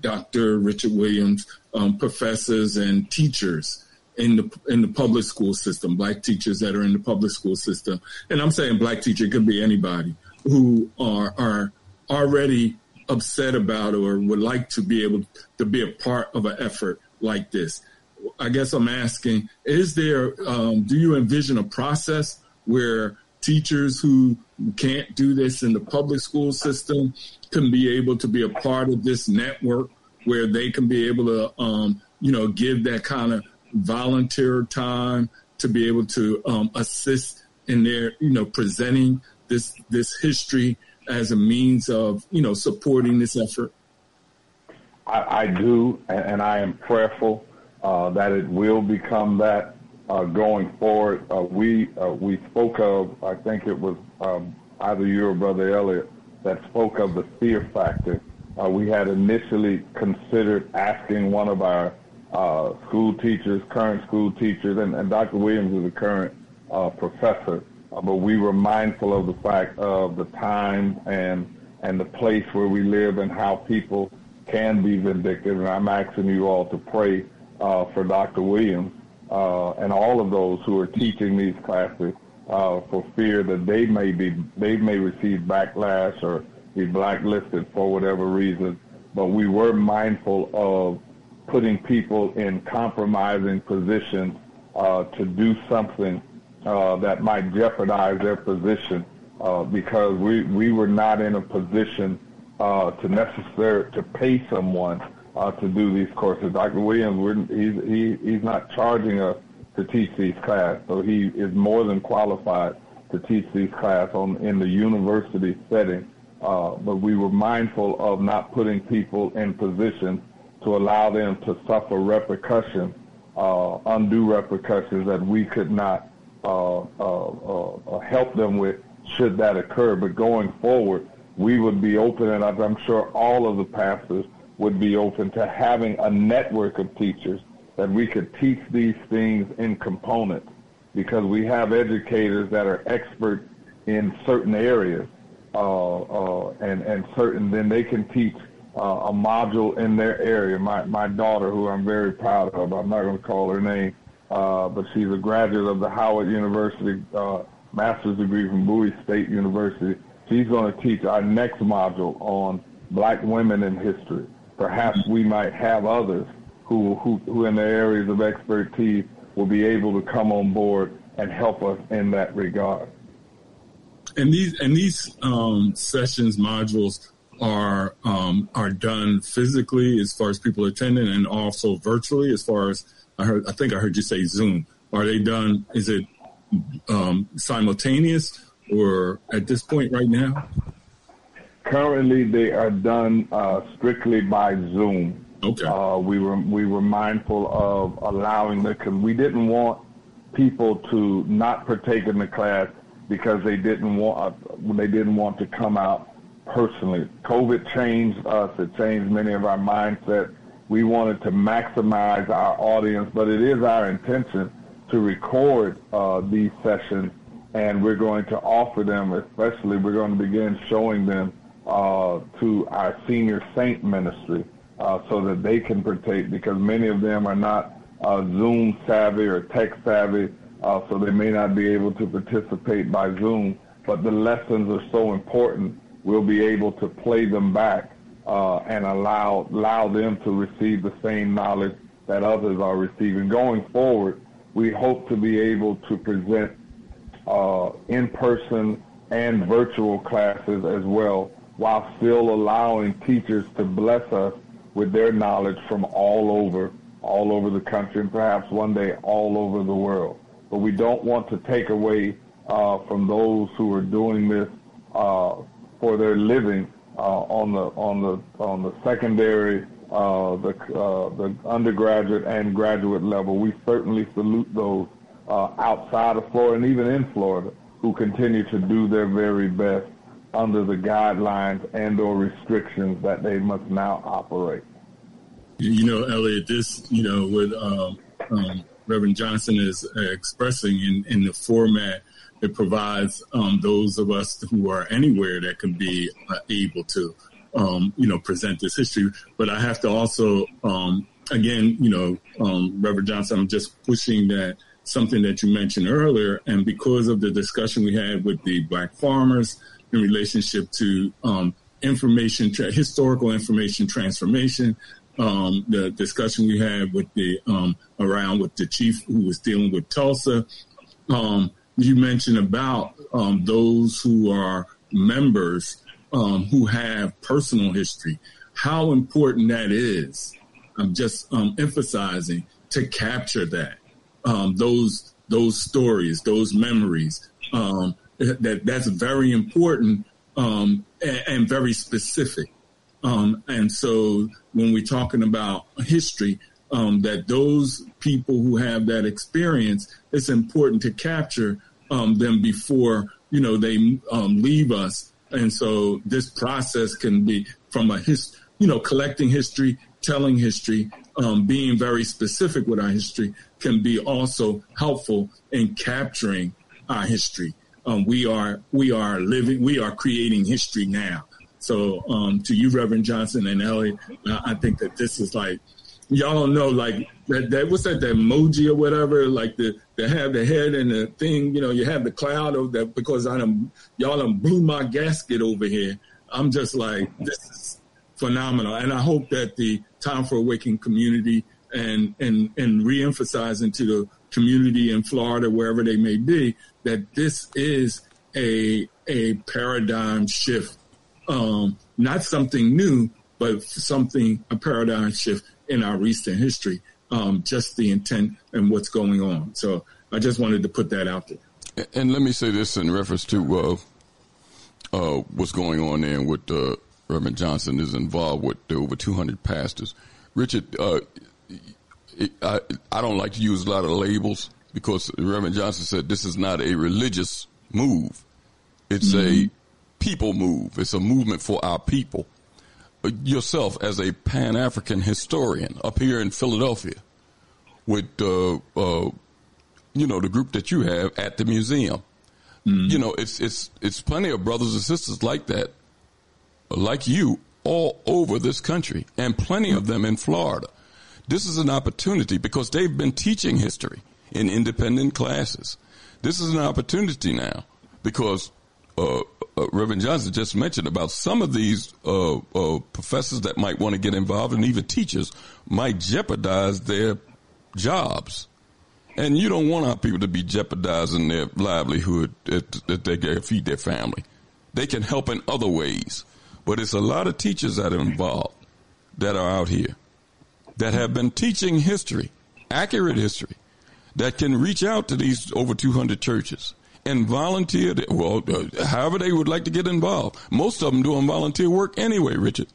Dr. Richard Williams, um, professors and teachers in the in the public school system, black teachers that are in the public school system, and I'm saying black teacher could be anybody who are are already upset about or would like to be able to be a part of an effort like this. I guess I'm asking: Is there? Um, do you envision a process where teachers who can't do this in the public school system can be able to be a part of this network where they can be able to, um, you know, give that kind of volunteer time to be able to um, assist in their, you know, presenting this this history as a means of, you know, supporting this effort? I, I do, and, I am prayerful uh, that it will become that uh, going forward. Uh, we uh, we spoke of, I think it was um, either you or Brother Elliott that spoke of the fear factor. Uh, we had initially considered asking one of our uh, school teachers, current school teachers, and, and Dr. Williams is a current professor, but we were mindful of the fact of the time and and the place where we live and how people can be vindictive. And I'm asking you all to pray uh, for Dr. Williams uh, and all of those who are teaching these classes uh, for fear that they may be they may receive backlash or be blacklisted for whatever reason. But we were mindful of putting people in compromising positions uh, to do something uh, that might jeopardize their position uh, because we, we were not in a position uh, to necessary to pay someone uh, to do these courses. Dr. Williams, he's, he, he's not charging us to teach these classes, so he is more than qualified to teach these classes on, in the university setting. Uh, but we were mindful of not putting people in positions to allow them to suffer repercussions, uh, undue repercussions that we could not uh, uh, uh, help them with should that occur. But going forward, we would be open, and I'm sure all of the pastors would be open to having a network of teachers that we could teach these things in components because we have educators that are expert in certain areas uh, uh, and, and certain, then they can teach uh, a module in their area. My, my daughter, who I'm very proud of, I'm not going to call her name, uh, but she's a graduate of the Howard University uh, master's degree from Bowie State University. She's going to teach our next module on black women in history. Perhaps we might have others who, who, who in their areas of expertise will be able to come on board and help us in that regard. And these and these um, sessions modules are um, are done physically as far as people attending, and also virtually as far as I heard. I think I heard you say Zoom. Are they done? Is it um, simultaneous or at this point right now? Currently, they are done uh, strictly by Zoom. Okay. Uh, we were we were mindful of allowing the because we didn't want people to not partake in the class because they didn't want uh, they didn't want to come out personally. COVID changed us. It changed many of our mindsets. We wanted to maximize our audience, but it is our intention to record uh, these sessions, and we're going to offer them, especially we're going to begin showing them uh, to our senior saint ministry uh, so that they can partake because many of them are not uh, Zoom savvy or tech savvy, uh, so they may not be able to participate by Zoom. But the lessons are so important, we'll be able to play them back uh, and allow allow them to receive the same knowledge that others are receiving. Going forward, we hope to be able to present uh, in-person and virtual classes as well, while still allowing teachers to bless us with their knowledge from all over, all over the country, and perhaps one day all over the world. But we don't want to take away uh, from those who are doing this uh, for their living uh, on the on the on the secondary uh, the, uh, the undergraduate and graduate level. We certainly salute those uh, outside of Florida and even in Florida who continue to do their very best under the guidelines and or restrictions that they must now operate. You know, Elliott, this, you know, what um, um, Reverend Johnson is expressing in, in the format it provides um, those of us who are anywhere that can be uh, able to um, you know, present this history. But I have to also, um, again, you know, Reverend Johnson, I'm just pushing that something that you mentioned earlier. And because of the discussion we had with the black farmers in relationship to um, information, tra- historical information transformation, um, the discussion we had with the um, around with the chief who was dealing with Tulsa. Um, you mentioned about um, those who are members um, who have personal history, how important that is. I'm just emphasizing to capture that those those stories, those memories. Um, that that's very important um, and, and, very specific. Um, and so when we're talking about history, um, that those people who have that experience, it's important to capture um, them before you know they um, leave us. And so this process can be from a his, you know, collecting history, telling history, um, being very specific with our history can be also helpful in capturing our history. Um, we are we are living we are creating history now. So um, to you, Reverend Johnson and Elliott, I think that this is like y'all don't know like that, that what's that the emoji or whatever like the they have the head and the thing you know you have the cloud of that because I done y'all done blew my gasket over here. I'm just like this is phenomenal, and I hope that the Time for Awakening community and and and reemphasizing to the community in Florida wherever they may be that this is a a paradigm shift, um, not something new, but something a paradigm shift in our recent history. Um, just the intent and what's going on. So I just wanted to put that out there. And let me say this in reference to uh, uh, what's going on there with uh, Reverend Johnson is involved with over 200 pastors. Richard, uh, I, I don't like to use a lot of labels because Reverend Johnson said this is not a religious move. It's mm-hmm. a people move. It's a movement for our people. Uh, yourself, as a Pan African historian up here in Philadelphia, with uh, uh, you know the group that you have at the museum, mm-hmm. you know it's it's it's plenty of brothers and sisters like that like you all over this country and plenty of them in Florida. This is an opportunity because they've been teaching history in independent classes. This is an opportunity now because uh, uh, Reverend Johnson just mentioned about some of these uh, uh professors that might want to get involved and even teachers might jeopardize their jobs. And you don't want our people to be jeopardizing their livelihood that they can feed their family. They can help in other ways. But it's a lot of teachers that are involved that are out here that have been teaching history, accurate history, that can reach out to these over 200 churches and volunteer. Well, uh, however they would like to get involved. Most of them doing volunteer work anyway, Richard.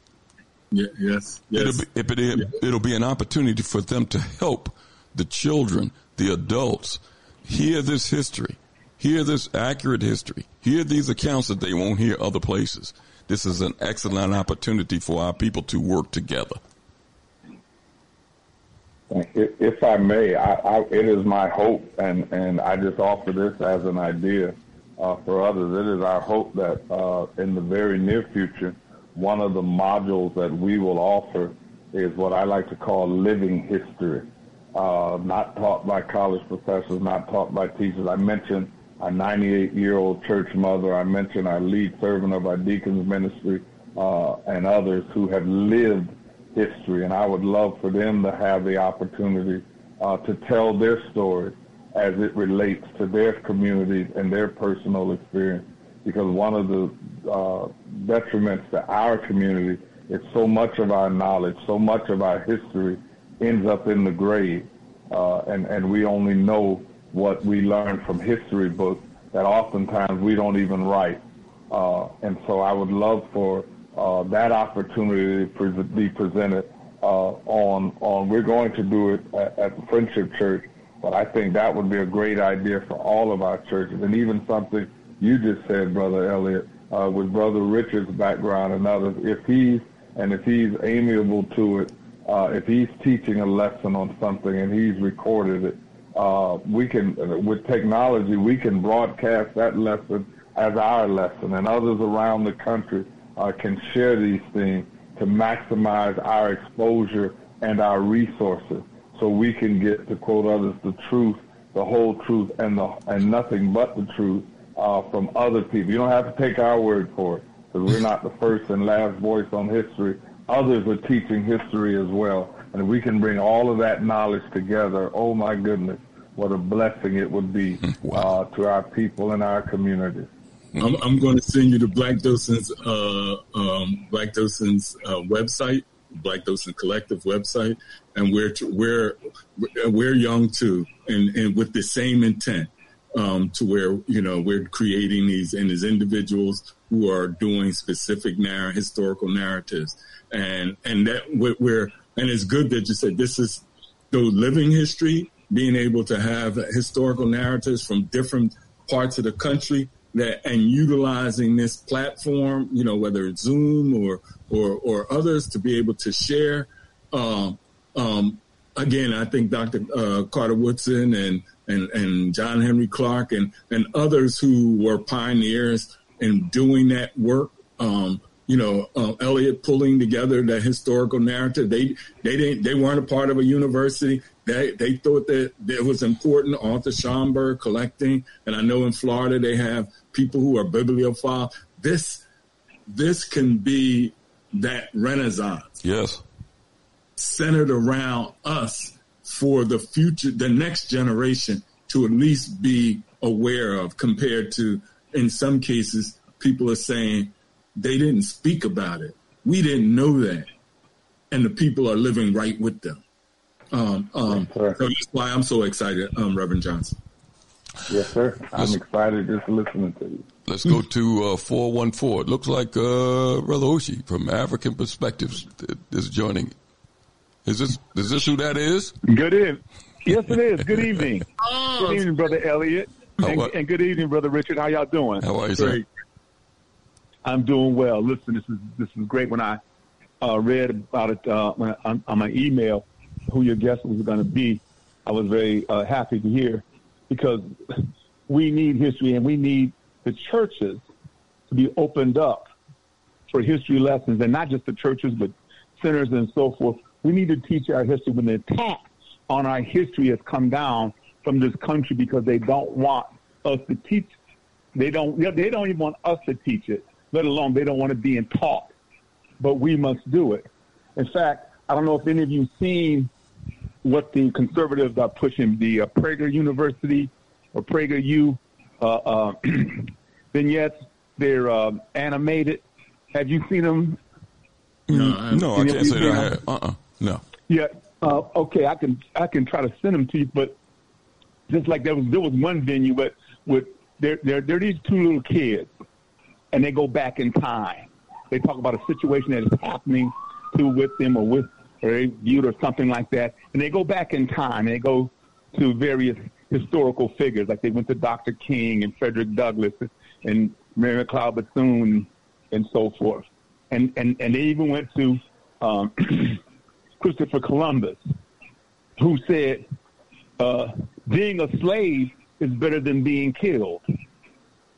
Yeah, yes, yes. It'll be, it, it'll be an opportunity for them to help the children, the adults, hear this history, hear this accurate history, hear these accounts that they won't hear other places this is an excellent opportunity for our people to work together. If I may, I, I, it is my hope, and, and I just offer this as an idea uh, for others. It is our hope that uh, in the very near future, one of the modules that we will offer is what I like to call living history. Uh, not taught by college professors, not taught by teachers. I mentioned our 98 year old church mother. I mentioned our lead servant of our deacons ministry uh, and others who have lived history. And I would love for them to have the opportunity uh, to tell their story as it relates to their communities and their personal experience. Because one of the uh, detriments to our community is so much of our knowledge, so much of our history ends up in the grave. Uh, and, and we only know what we learn from history books that oftentimes we don't even write. Uh, and so I would love for uh, that opportunity to be presented uh, on on. We're going to do it at, at, the Friendship Church, but I think that would be a great idea for all of our churches, and even something you just said, Brother Elliott, uh, with Brother Richard's background and others. If he's and if he's amiable to it, uh, if he's teaching a lesson on something and he's recorded it, uh, we can, with technology, we can broadcast that lesson as our lesson, and others around the country uh, can share these things to maximize our exposure and our resources, so we can get, to quote others, the truth, the whole truth, and the and nothing but the truth uh, from other people. You don't have to take our word for it, because we're not the first and last voice on history. Others are teaching history as well, and if we can bring all of that knowledge together, oh my goodness, what a blessing it would be [laughs] uh, to our people and our communities. I'm, I'm going to send you the Black Docents uh, um, Black Docents uh, website, Black Docent Collective website, and we're we're we're young too, and and with the same intent um, to where you know we're creating these and as individuals who are doing specific narr- historical narratives, and and that we're and it's good that you said this is the living history, being able to have historical narratives from different parts of the country that and utilizing this platform, you know, whether it's Zoom or or or others, to be able to share. Um, um, again, I think Dr. Uh, Carter Woodson and and and John Henrik Clarke and and others who were pioneers in doing that work. Um, you know, uh, Elliott pulling together the historical narrative. They they didn't they weren't a part of a university. They they thought that, it was important. Arthur Schomburg collecting, and I know in Florida they have people who are bibliophiles. This this can be that renaissance. Yes, centered around us for the future, the next generation to at least be aware of. Compared to, in some cases, people are saying they didn't speak about it. We didn't know that, and the people are living right with them. Um, um, so that's why I'm so excited, um, Reverend Johnson. Yes, sir. I'm let's, excited just listening to you. Let's go to uh, 414. It looks like uh, Brother Oshi from African Perspectives is joining. Is this is this who that is? Good evening. Yes, it is. Good evening. [laughs] Oh. Good evening, Brother Elliott. And, and, good evening, Brother Richard. How y'all doing? How are you, sir? I'm doing well. Listen, this is this is great. When I uh, read about it uh, on, on my email, who your guest was going to be, I was very uh, happy to hear because we need history and we need the churches to be opened up for history lessons and not just the churches, but centers and so forth. We need to teach our history when the attack on our history has come down from this country because they don't want us to teach. They don't. They don't even want us to teach it, let alone they don't want it being taught. But we must do it. In fact, I don't know if any of you seen what the conservatives are pushing, the uh, Prager University or Prager U uh, uh, [clears throat] vignettes. They're um, animated. Have you seen them? No, no, I can't say that. I have. Uh-uh. No. Yeah. Uh, okay, I can I can try to send them to you, but just like there was there was one venue, but with they're they're, they're these two little kids, and they go back in time. They talk about a situation that is happening to with them or with or they viewed or something like that. And they go back in time and they go to various historical figures, like they went to Dr. King and Frederick Douglass and Mary McLeod Bethune and so forth. And, and, and they even went to um, [clears throat] Christopher Columbus, who said, uh, being a slave is better than being killed.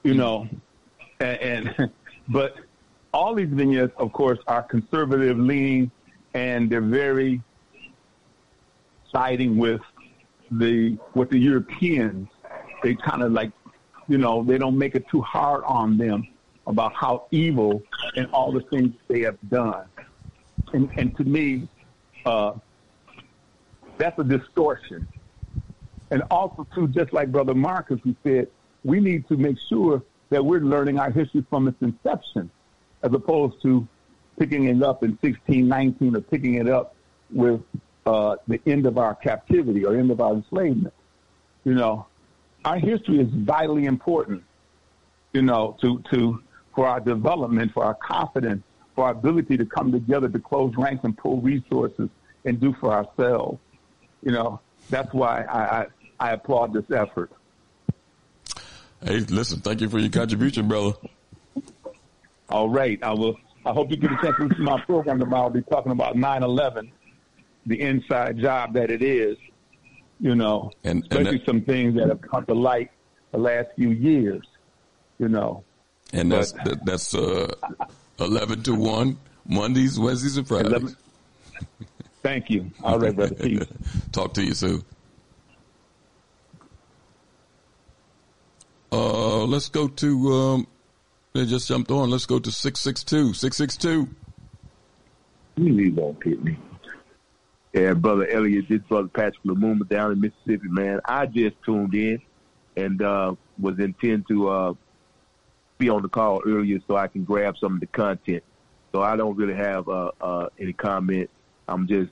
You know, and, and [laughs] but all these vignettes, of course, are conservative leaning and they're very siding with the what the Europeans. They kind of like, you know, they don't make it too hard on them about how evil and all the things they have done. And, and to me, uh, that's a distortion. And also, too, just like Brother Marcus, who said, we need to make sure that we're learning our history from its inception, as opposed to picking it up in 1619 or picking it up with uh, the end of our captivity or end of our enslavement. You know, our history is vitally important, you know, to, to, for our development, for our confidence, for our ability to come together to close ranks and pull resources and do for ourselves. You know, that's why I, I, I applaud this effort. Hey, listen, thank you for your contribution, brother. All right. I will I hope you get a chance to listen to my program tomorrow. I'll be talking about 9/11, the inside job that it is. You know, and, especially that, some things that have come to light the last few years. You know, and that's that, that's uh, 11 to one Mondays, Wednesdays, and Fridays. 11, thank you. All right, brother. [laughs] Peace. Talk to you soon. Uh, let's go to um, they just jumped on. Let's go to 662. 662. You won't hit me. and brother Elliott, this brother Patrick Lumumba down in Mississippi, man. I just tuned in and uh, was intent to uh, be on the call earlier so I can grab some of the content. So I don't really have uh, uh, any comment. I'm just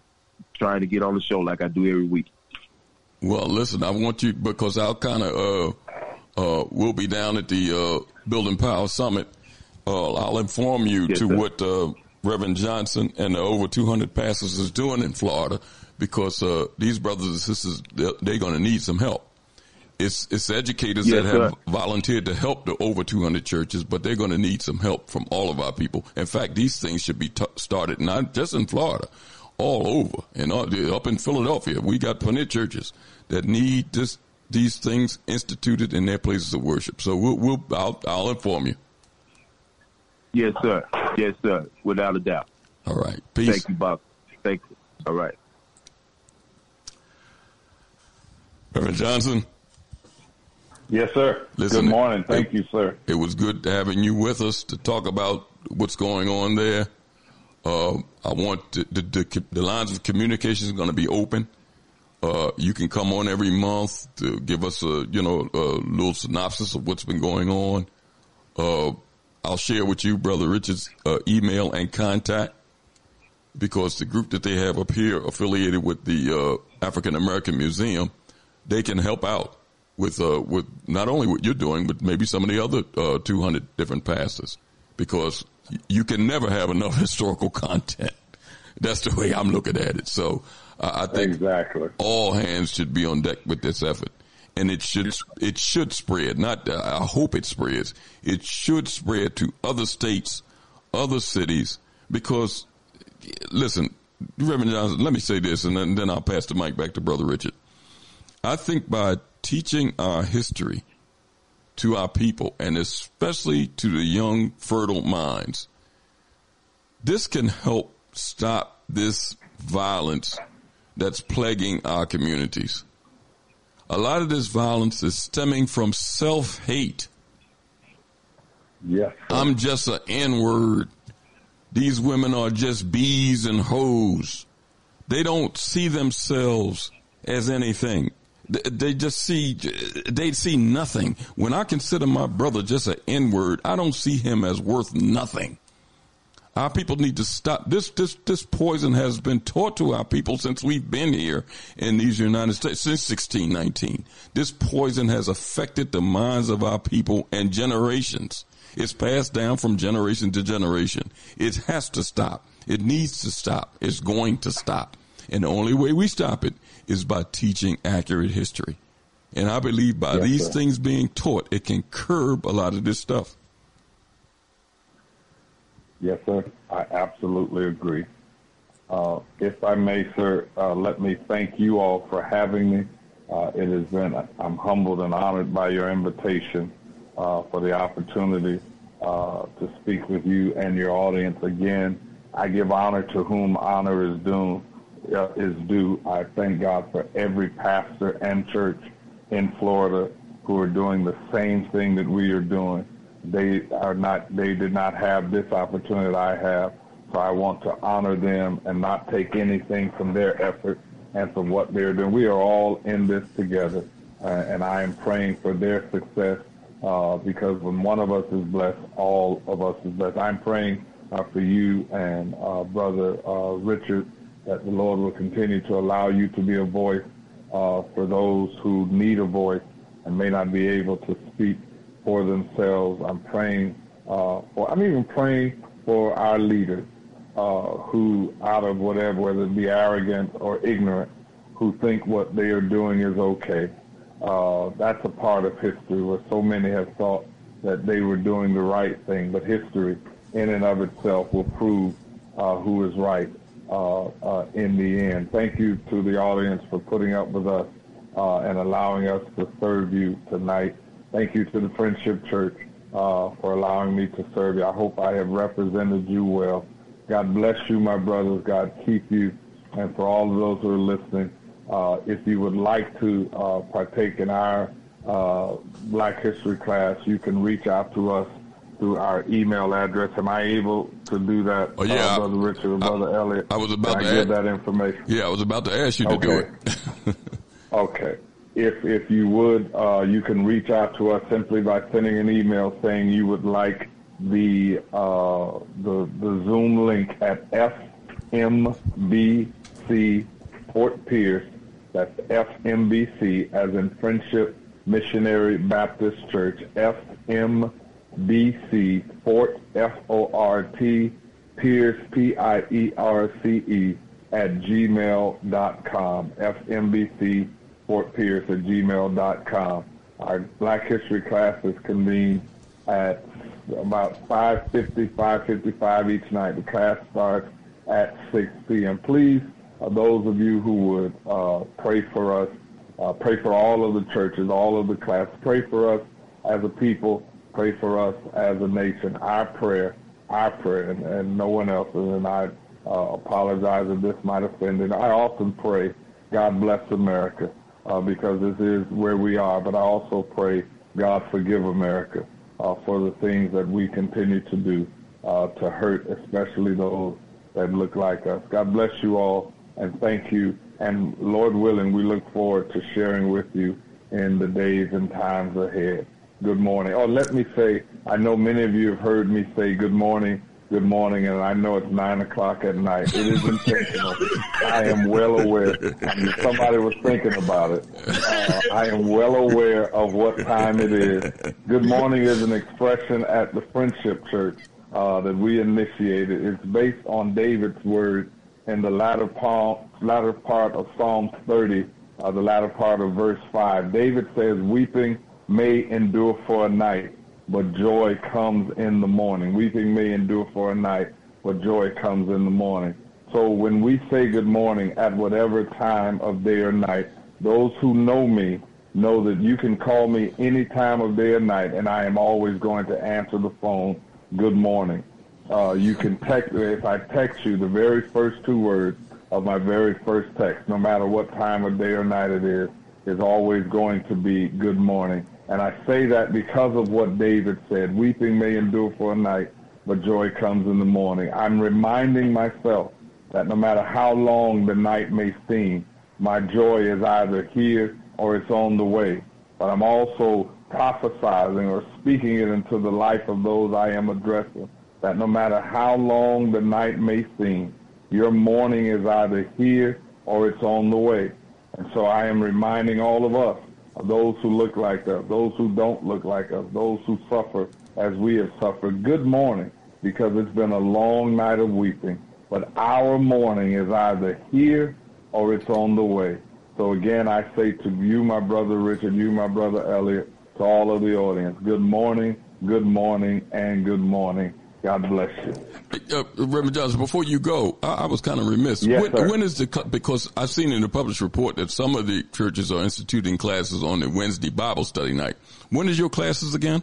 trying to get on the show like I do every week. Well, listen, I want you because I'll kind of uh, uh, we'll be down at the uh, Building Power Summit. Uh, I'll inform you yes, to sir. what uh, Reverend Johnson and the over 200 pastors is doing in Florida because uh, these brothers and sisters they're, they're going to need some help. It's it's educators yes, that have sir. volunteered to help the over 200 churches, but they're going to need some help from all of our people. In fact, these things should be t- started not just in Florida, all over and up in Philadelphia. We got plenty of churches that need this these things instituted in their places of worship. So we'll, we'll I'll, I'll inform you. Yes, sir. Yes, sir. Without a doubt. All right. Peace. Thank you, Bob. Thank you. All right. Reverend Johnson. Yes, sir. Listen, good morning. Thank it, you, sir. It was good having you with us to talk about what's going on there. Uh, I want the, the, the, the lines of communication is going to be open. Uh, you can come on every month to give us a, you know, a little synopsis of what's been going on. Uh, I'll share with you Brother Richard's uh, email and contact because the group that they have up here affiliated with the uh, African American Museum, they can help out with uh, with not only what you're doing, but maybe some of the other uh, 200 different pastors because you can never have enough [laughs] historical content. That's the way I'm looking at it. So I think exactly all hands should be on deck with this effort, and it should it should spread. Not uh, I hope it spreads. It should spread to other states, other cities, because listen, Reverend Johnson. Let me say this, and then, then I'll pass the mic back to Brother Richard. I think by teaching our history to our people, and especially to the young, fertile minds, this can help stop this violence that's plaguing our communities. A lot of this violence is stemming from self hate. Yes. I'm just an N word. These women are just bees and hoes. They don't see themselves as anything. They just see, they see nothing. When I consider my brother just an N word, I don't see him as worth nothing. Our people need to stop. This, this, this poison has been taught to our people since we've been here in these United States, since 1619. This poison has affected the minds of our people and generations. It's passed down from generation to generation. It has to stop. It needs to stop. It's going to stop. And the only way we stop it is by teaching accurate history. And I believe by yes, these sir. things being taught, it can curb a lot of this stuff. Yes, sir. I absolutely agree. Uh, if I may, sir, uh, let me thank you all for having me. Uh, it has been, I'm humbled and honored by your invitation uh, for the opportunity uh, to speak with you and your audience again. I give honor to whom honor is due. Uh, is due. I thank God for every pastor and church in Florida who are doing the same thing that we are doing they are not, they did not have this opportunity I have. So I want to honor them and not take anything from their effort and from what they're doing. We are all in this together, uh, and I am praying for their success uh, because when one of us is blessed, all of us is blessed. I'm praying uh, for you and uh, Brother uh, Richard that the Lord will continue to allow you to be a voice uh, for those who need a voice and may not be able to speak for themselves. I'm praying uh, for, I'm even praying for our leaders uh, who, out of whatever, whether it be arrogant or ignorant, who think what they are doing is okay. Uh, that's a part of history where so many have thought that they were doing the right thing, but history in and of itself will prove uh, who is right uh, uh, in the end. Thank you to the audience for putting up with us uh, and allowing us to serve you tonight. Thank you to the Friendship Church uh, for allowing me to serve you. I hope I have represented you well. God bless you, my brothers. God keep you. And for all of those who are listening, uh, if you would like to uh, partake in our uh, Black History class, you can reach out to us through our email address. Am I able to do that? Oh, yeah. uh, brother Richard or brother Elliott. I was about to I give that information. Yeah, I was about to ask you to do it. [laughs] Okay. If if you would, uh, you can reach out to us simply by sending an email saying you would like the uh, the the Zoom link at FMBC Fort Pierce. That's FMBC as in Friendship Missionary Baptist Church. FMBC Fort F O R T Pierce P I E R C E at gmail.com. FMBC Fort Pierce at gmail.com. Our Black History classes convene at about 5.50, 5.55 each night. The class starts at 6 p.m. Please, uh, those of you who would uh, pray for us, uh, pray for all of the churches, all of the classes, pray for us as a people, pray for us as a nation. Our prayer, our prayer, and, and no one else's. And I uh, apologize if this might offend. And I often pray, God bless America, uh, because this is where we are. But I also pray, God forgive America uh, for the things that we continue to do uh, to hurt, especially those that look like us. God bless you all, and thank you. And Lord willing, we look forward to sharing with you in the days and times ahead. Good morning. Oh, let me say, I know many of you have heard me say good morning, good morning, and I know it's nine o'clock at night. It is intentional. I am well aware. I mean, somebody was thinking about it. Uh, I am well aware of what time it is. Good morning is an expression at the Friendship Church uh, that we initiated. It's based on David's word in the latter part, latter part of Psalm 30, uh, the latter part of verse 5. David says, Weeping may endure for a night, but joy comes in the morning. Weeping may endure for a night, but joy comes in the morning. So when we say good morning at whatever time of day or night, those who know me know that you can call me any time of day or night, and I am always going to answer the phone, good morning. Uh, you can text, if I text you, the very first two words of my very first text, no matter what time of day or night it is, is always going to be good morning. And I say that because of what David said, weeping may endure for a night, but joy comes in the morning. I'm reminding myself that no matter how long the night may seem, my joy is either here or it's on the way. But I'm also prophesizing or speaking it into the life of those I am addressing, that no matter how long the night may seem, your morning is either here or it's on the way. And so I am reminding all of us, those who look like us, those who don't look like us, those who suffer as we have suffered, good morning, because it's been a long night of weeping. But our morning is either here or it's on the way. So again, I say to you, my brother Richard, you, my brother Elliot, to all of the audience, good morning, good morning, and good morning. God bless you. Uh, Reverend Johnson, before you go, I, I was kind of remiss. Yes, when, when is the because I've seen in the published report that some of the churches are instituting classes on the Wednesday Bible study night. When is your classes again?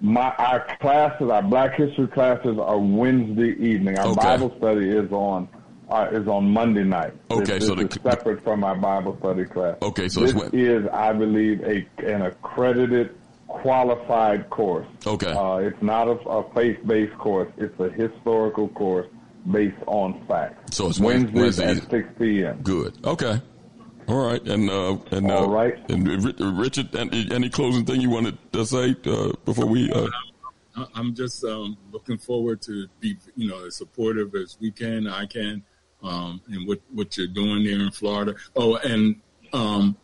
My our classes, our Black History classes, are Wednesday evening. Our Okay. Bible study is on uh, is on Monday night. Okay, this, so this the- is separate from our Bible study class. Okay, so this it's when- is, I believe, a an accredited, qualified course. Okay. Uh, it's not a, a faith-based course. It's a historical course based on facts. So it's Wed- Wednesdays Wednesday. at six p.m. Good. Okay. All right. And uh, and uh, All right. And Richard, any, any closing thing you wanted to say uh, before we? Uh, I- I'm just um, looking forward to be, you know, as supportive as we can, I can, um, and what what you're doing there in Florida. Oh, and um,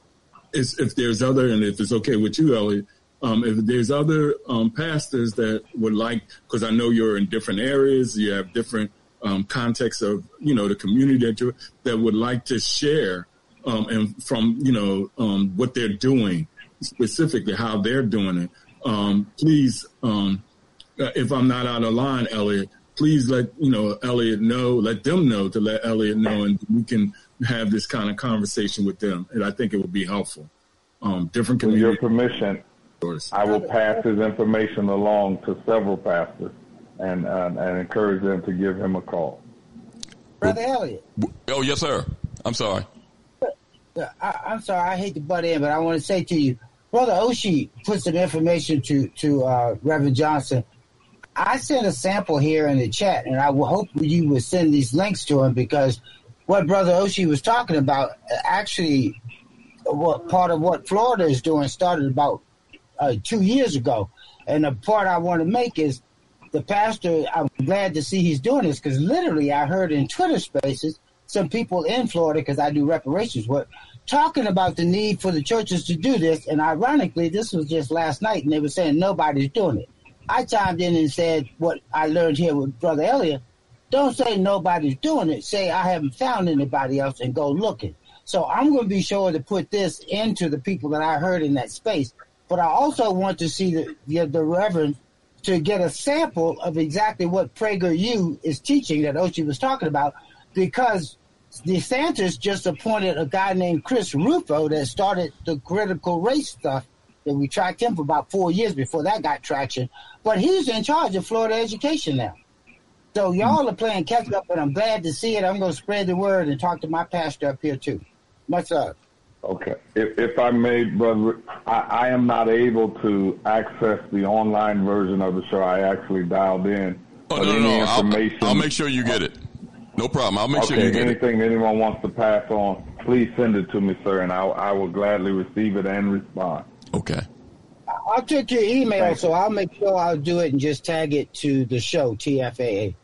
is, if there's other, and if it's okay with you, Elliott, um, if there's other um, pastors that would like, because I know you're in different areas, you have different um, contexts of, you know, the community that you that would like to share, um, and from you know um, what they're doing specifically, how they're doing it. Um, please. If I'm not out of line, Elliott, please let you know Elliott know, let them know to let Elliott know, and we can have this kind of conversation with them. And I think it would be helpful. Um, different With your permission, I will pass his information along to several pastors and uh, and encourage them to give him a call. Brother Elliott. oh yes, sir. I'm sorry. I, I'm sorry, I hate to butt in, but I want to say to you, Brother Oshi put some information to to uh, Reverend Johnson. I sent a sample here in the chat, and I will hope you will send these links to him because what Brother Oshi was talking about uh, actually, what part of what Florida is doing started about uh, two years ago, and the part I want to make is the pastor. I'm glad to see he's doing this because literally I heard in Twitter Spaces some people in Florida because I do reparations work talking about the need for the churches to do this. And ironically, this was just last night, and they were saying nobody's doing it. I chimed in and said what I learned here with Brother Elliott. Don't say nobody's doing it. Say I haven't found anybody else and go looking. So I'm going to be sure to put this into the people that I heard in that space. But I also want to see the, the, the Reverend to get a sample of exactly what PragerU is teaching that Ochi was talking about because DeSantis just appointed a guy named Chris Rufo that started the critical race stuff that we tracked him for about four years before that got traction. But he's in charge of Florida education now. So y'all are playing catch up, and I'm glad to see it. I'm going to spread the word and talk to my pastor up here too. Much love. Okay. If, if I may, brother, I, I am not able to access the online version of the show. I actually dialed in. Oh, no, no, no. I'll, I'll make sure you get it. No problem. I'll make okay, sure you get anything it. anyone wants to pass on, please send it to me, sir, and I, I will gladly receive it and respond. Okay. I'll take your email, Thank so I'll make sure I'll do it and just tag it to the show, TFAA.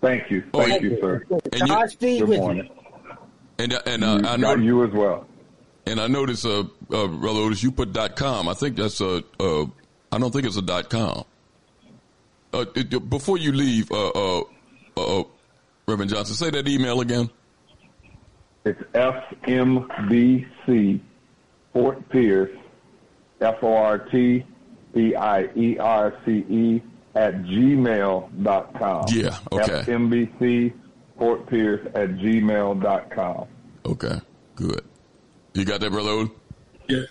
Thank you. Thank, Thank you, you, sir. And you, good morning. And, and uh, I know you as well. And I noticed, uh, uh, Brother Otis, you put dot .com. I think that's a, uh, I don't think it's a dot .com. Uh, it, before you leave, uh, uh, uh, Reverend Johnson, say that email again. It's FMBC Fort Pierce, F O R T B I E R C E at gmail.com. Yeah, okay. FMBC Fort Pierce at gmail.com. Okay, good. You got that, Brother Odin? Yeah.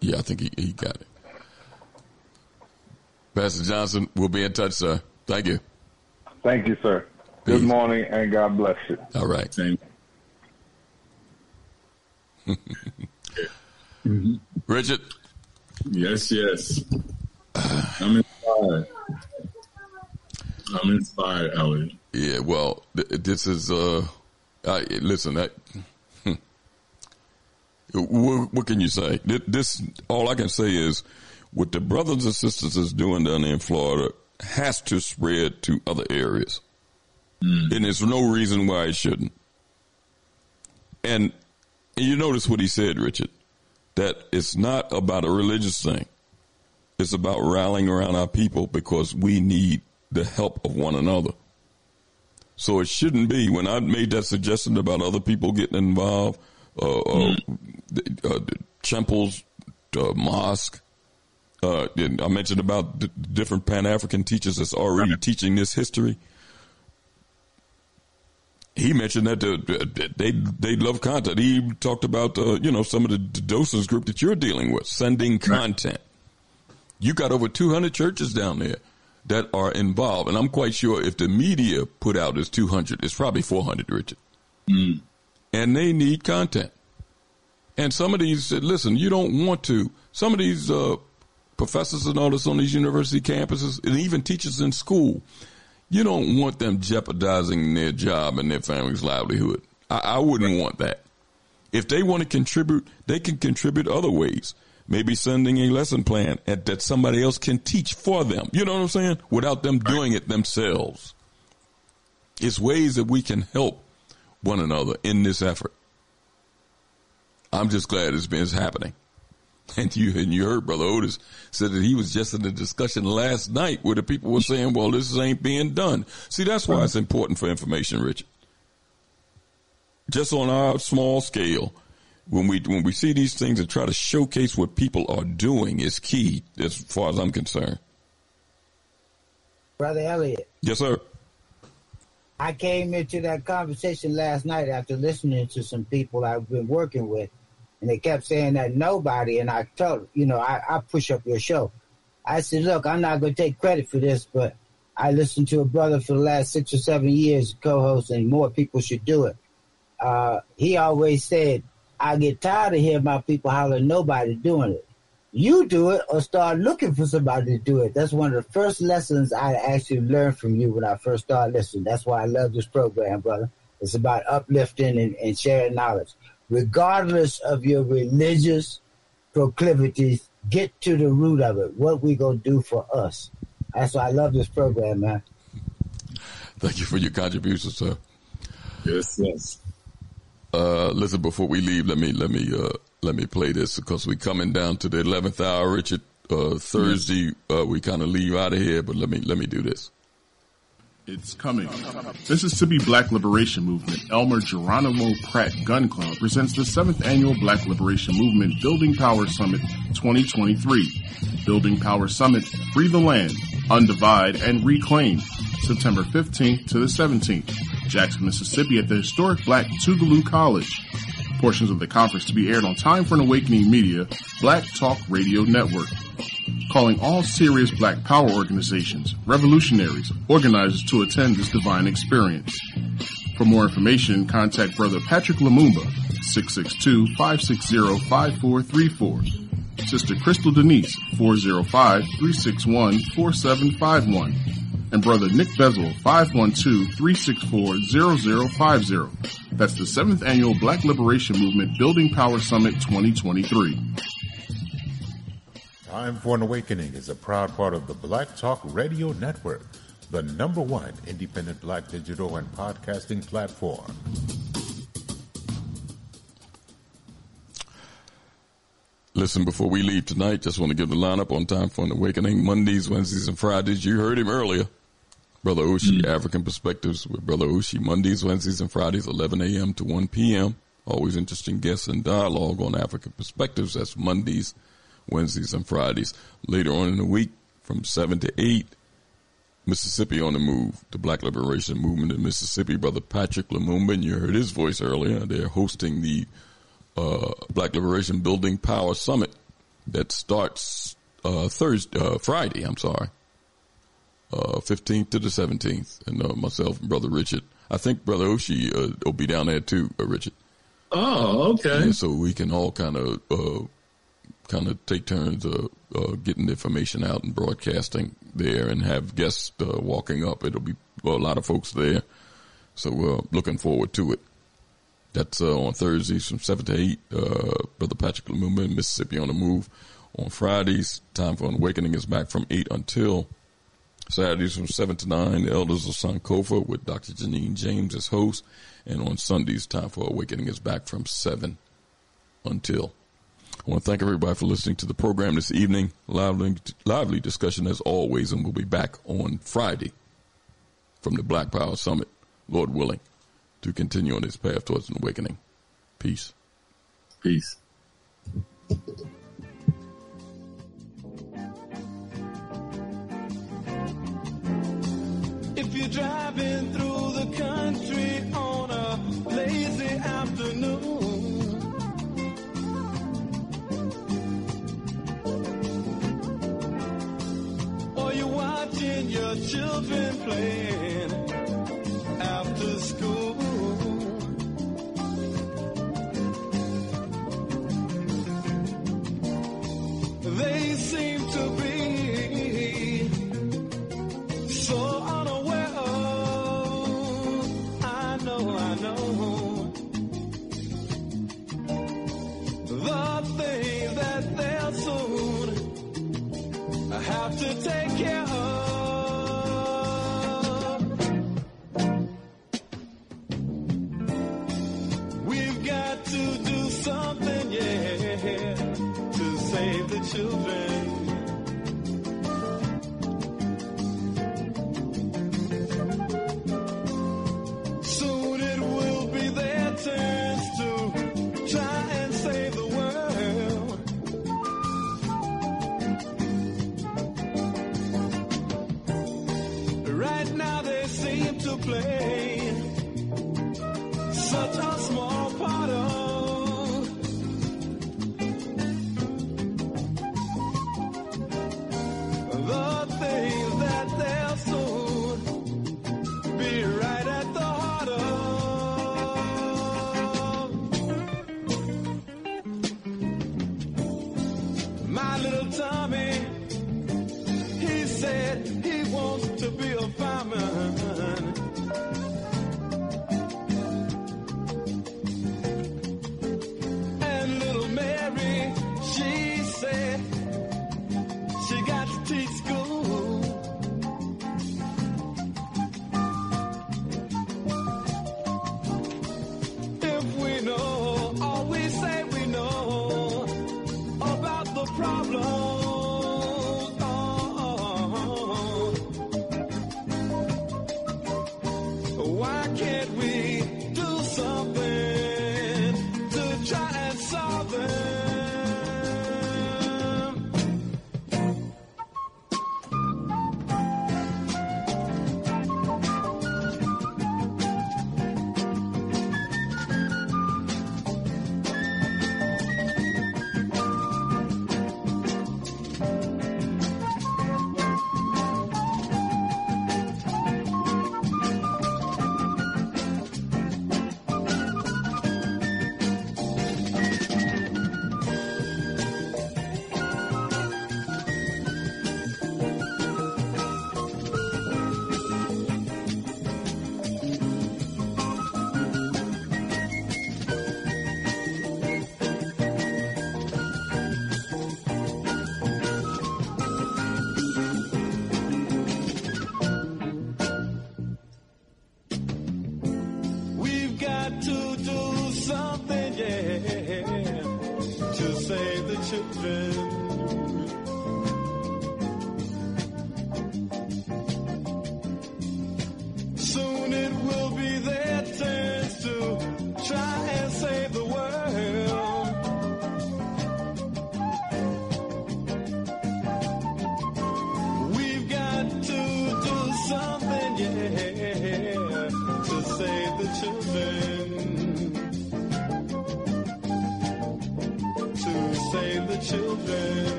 Yeah, I think he, he got it. Pastor Johnson, we'll be in touch, sir. Thank you. Thank you, sir. Good morning and God bless you. All right. Same. [laughs] mm-hmm. Richard? Yes, yes. I'm inspired. I'm inspired, Elliott. Yeah, well, th- this is, uh, I, listen, that, what, what, can you say? This, all I can say is what the brothers and sisters is doing down there in Florida has to spread to other areas. Mm. And there's no reason why it shouldn't. And, and you notice what he said, Richard, that it's not about a religious thing. It's about rallying around our people because we need the help of one another. So it shouldn't be when I made that suggestion about other people getting involved, uh, uh, uh, uh, mosque. Uh, I mentioned about the different Pan African teachers that's already teaching this history he mentioned that they they love content. He talked about uh, you know some of the docents group that you're dealing with sending content. You got over 200 churches down there that are involved, and I'm quite sure if the media put out is 200, it's probably 400, Richard. Mm. And they need content. And some of these said, listen, you don't want to. Some of these uh, professors and all this on these university campuses, and even teachers in school, you don't want them jeopardizing their job and their family's livelihood. I, I wouldn't want that. If they want to contribute, they can contribute other ways. Maybe sending a lesson plan at, that somebody else can teach for them. You know what I'm saying? Without them doing it themselves. It's ways that we can help one another in this effort. I'm just glad it's been happening. [laughs] And you and you heard Brother Otis said that he was just in a discussion last night where the people were saying, "Well, this ain't being done." See, that's why it's important for information, Richard. Just on our small scale, when we when we see these things and try to showcase what people are doing is key, as far as I'm concerned. Brother Elliott. Yes, sir. I came into that conversation last night after listening to some people I've been working with and they kept saying that nobody. And I told, you know, I, I push up your show. I said, look, I'm not going to take credit for this, but I listened to a brother for the last six or seven years, co-host, and more people should do it. Uh, he always said, I get tired of hearing my people hollering nobody doing it. You do it or start looking for somebody to do it. That's one of the first lessons I actually learned from you when I first started listening. That's why I love this program, brother. It's about uplifting and, and sharing knowledge. Regardless of your religious proclivities, get to the root of it. What we gonna do for us. That's why I love this program, man. Thank you for your contribution, sir. Yes, yes. Uh, listen, before we leave, let me let me uh, let me play this because we're coming down to the eleventh hour, Richard. Uh, Thursday, uh, we kind of leave out of here, but let me let me do this. It's coming. Mississippi Black Liberation Movement, Elmer Geronimo Pratt Gun Club presents the seventh annual Black Liberation Movement Building Power Summit 2023. Building Power Summit, Free the Land, Undivide, and Reclaim, September 15th to the 17th, Jackson, Mississippi at the historic Black Tougaloo College. Portions of the conference to be aired on Time for an Awakening Media, Black Talk Radio Network calling all serious black power organizations, revolutionaries, organizers to attend this divine experience. For more information, contact Brother Patrick Lumumba, 662-560-5434. Sister Crystal Denise, 405-361-4751. And Brother Nick Bezel, 512-364-0050. That's the 7th Annual Black Liberation Movement Building Power Summit 2023. Time for an Awakening is a proud part of the Black Talk Radio Network, the number one independent black digital and podcasting platform. Listen, before we leave tonight, just want to give the lineup on Time for an Awakening. Mondays, Wednesdays, and Fridays. You heard him earlier. Brother Oshi, African Perspectives with Brother Oshi. Mondays, Wednesdays, and Fridays, 11 a.m. to 1 p.m. Always interesting guests and dialogue on African Perspectives. That's Mondays, Wednesdays, and Fridays. Later on in the week, from 7 to 8, Mississippi on the Move, the Black Liberation Movement in Mississippi. Brother Patrick Lumumba, and you heard his voice earlier. They're hosting the uh, Black Liberation Building Power Summit that starts uh, Thursday, uh, Friday. I'm sorry, uh, 15th to the 17th, and uh, myself and Brother Richard. I think Brother Oshi uh, will be down there too, uh, Richard. Oh, okay. Yeah, so we can all kind of uh, kind of take turns uh, uh, getting the information out and broadcasting there, and have guests uh, walking up. It'll be well, a lot of folks there, so we're looking forward to it. That's uh, on Thursdays from seven to eight. Uh, Brother Patrick Lumumba in Mississippi on the Move. On Fridays, Time for an Awakening is back from eight until Saturdays from seven to nine. The Elders of Sankofa with Dr. Janine James as host, and on Sundays, Time for Awakening is back from seven until. I want to thank everybody for listening to the program this evening. Lively, lively discussion as always, and we'll be back on Friday from the Black Power Summit, Lord willing, to continue on this path towards an awakening. Peace. Peace. Driving through the country on a lazy afternoon, or you're watching your children playing after school.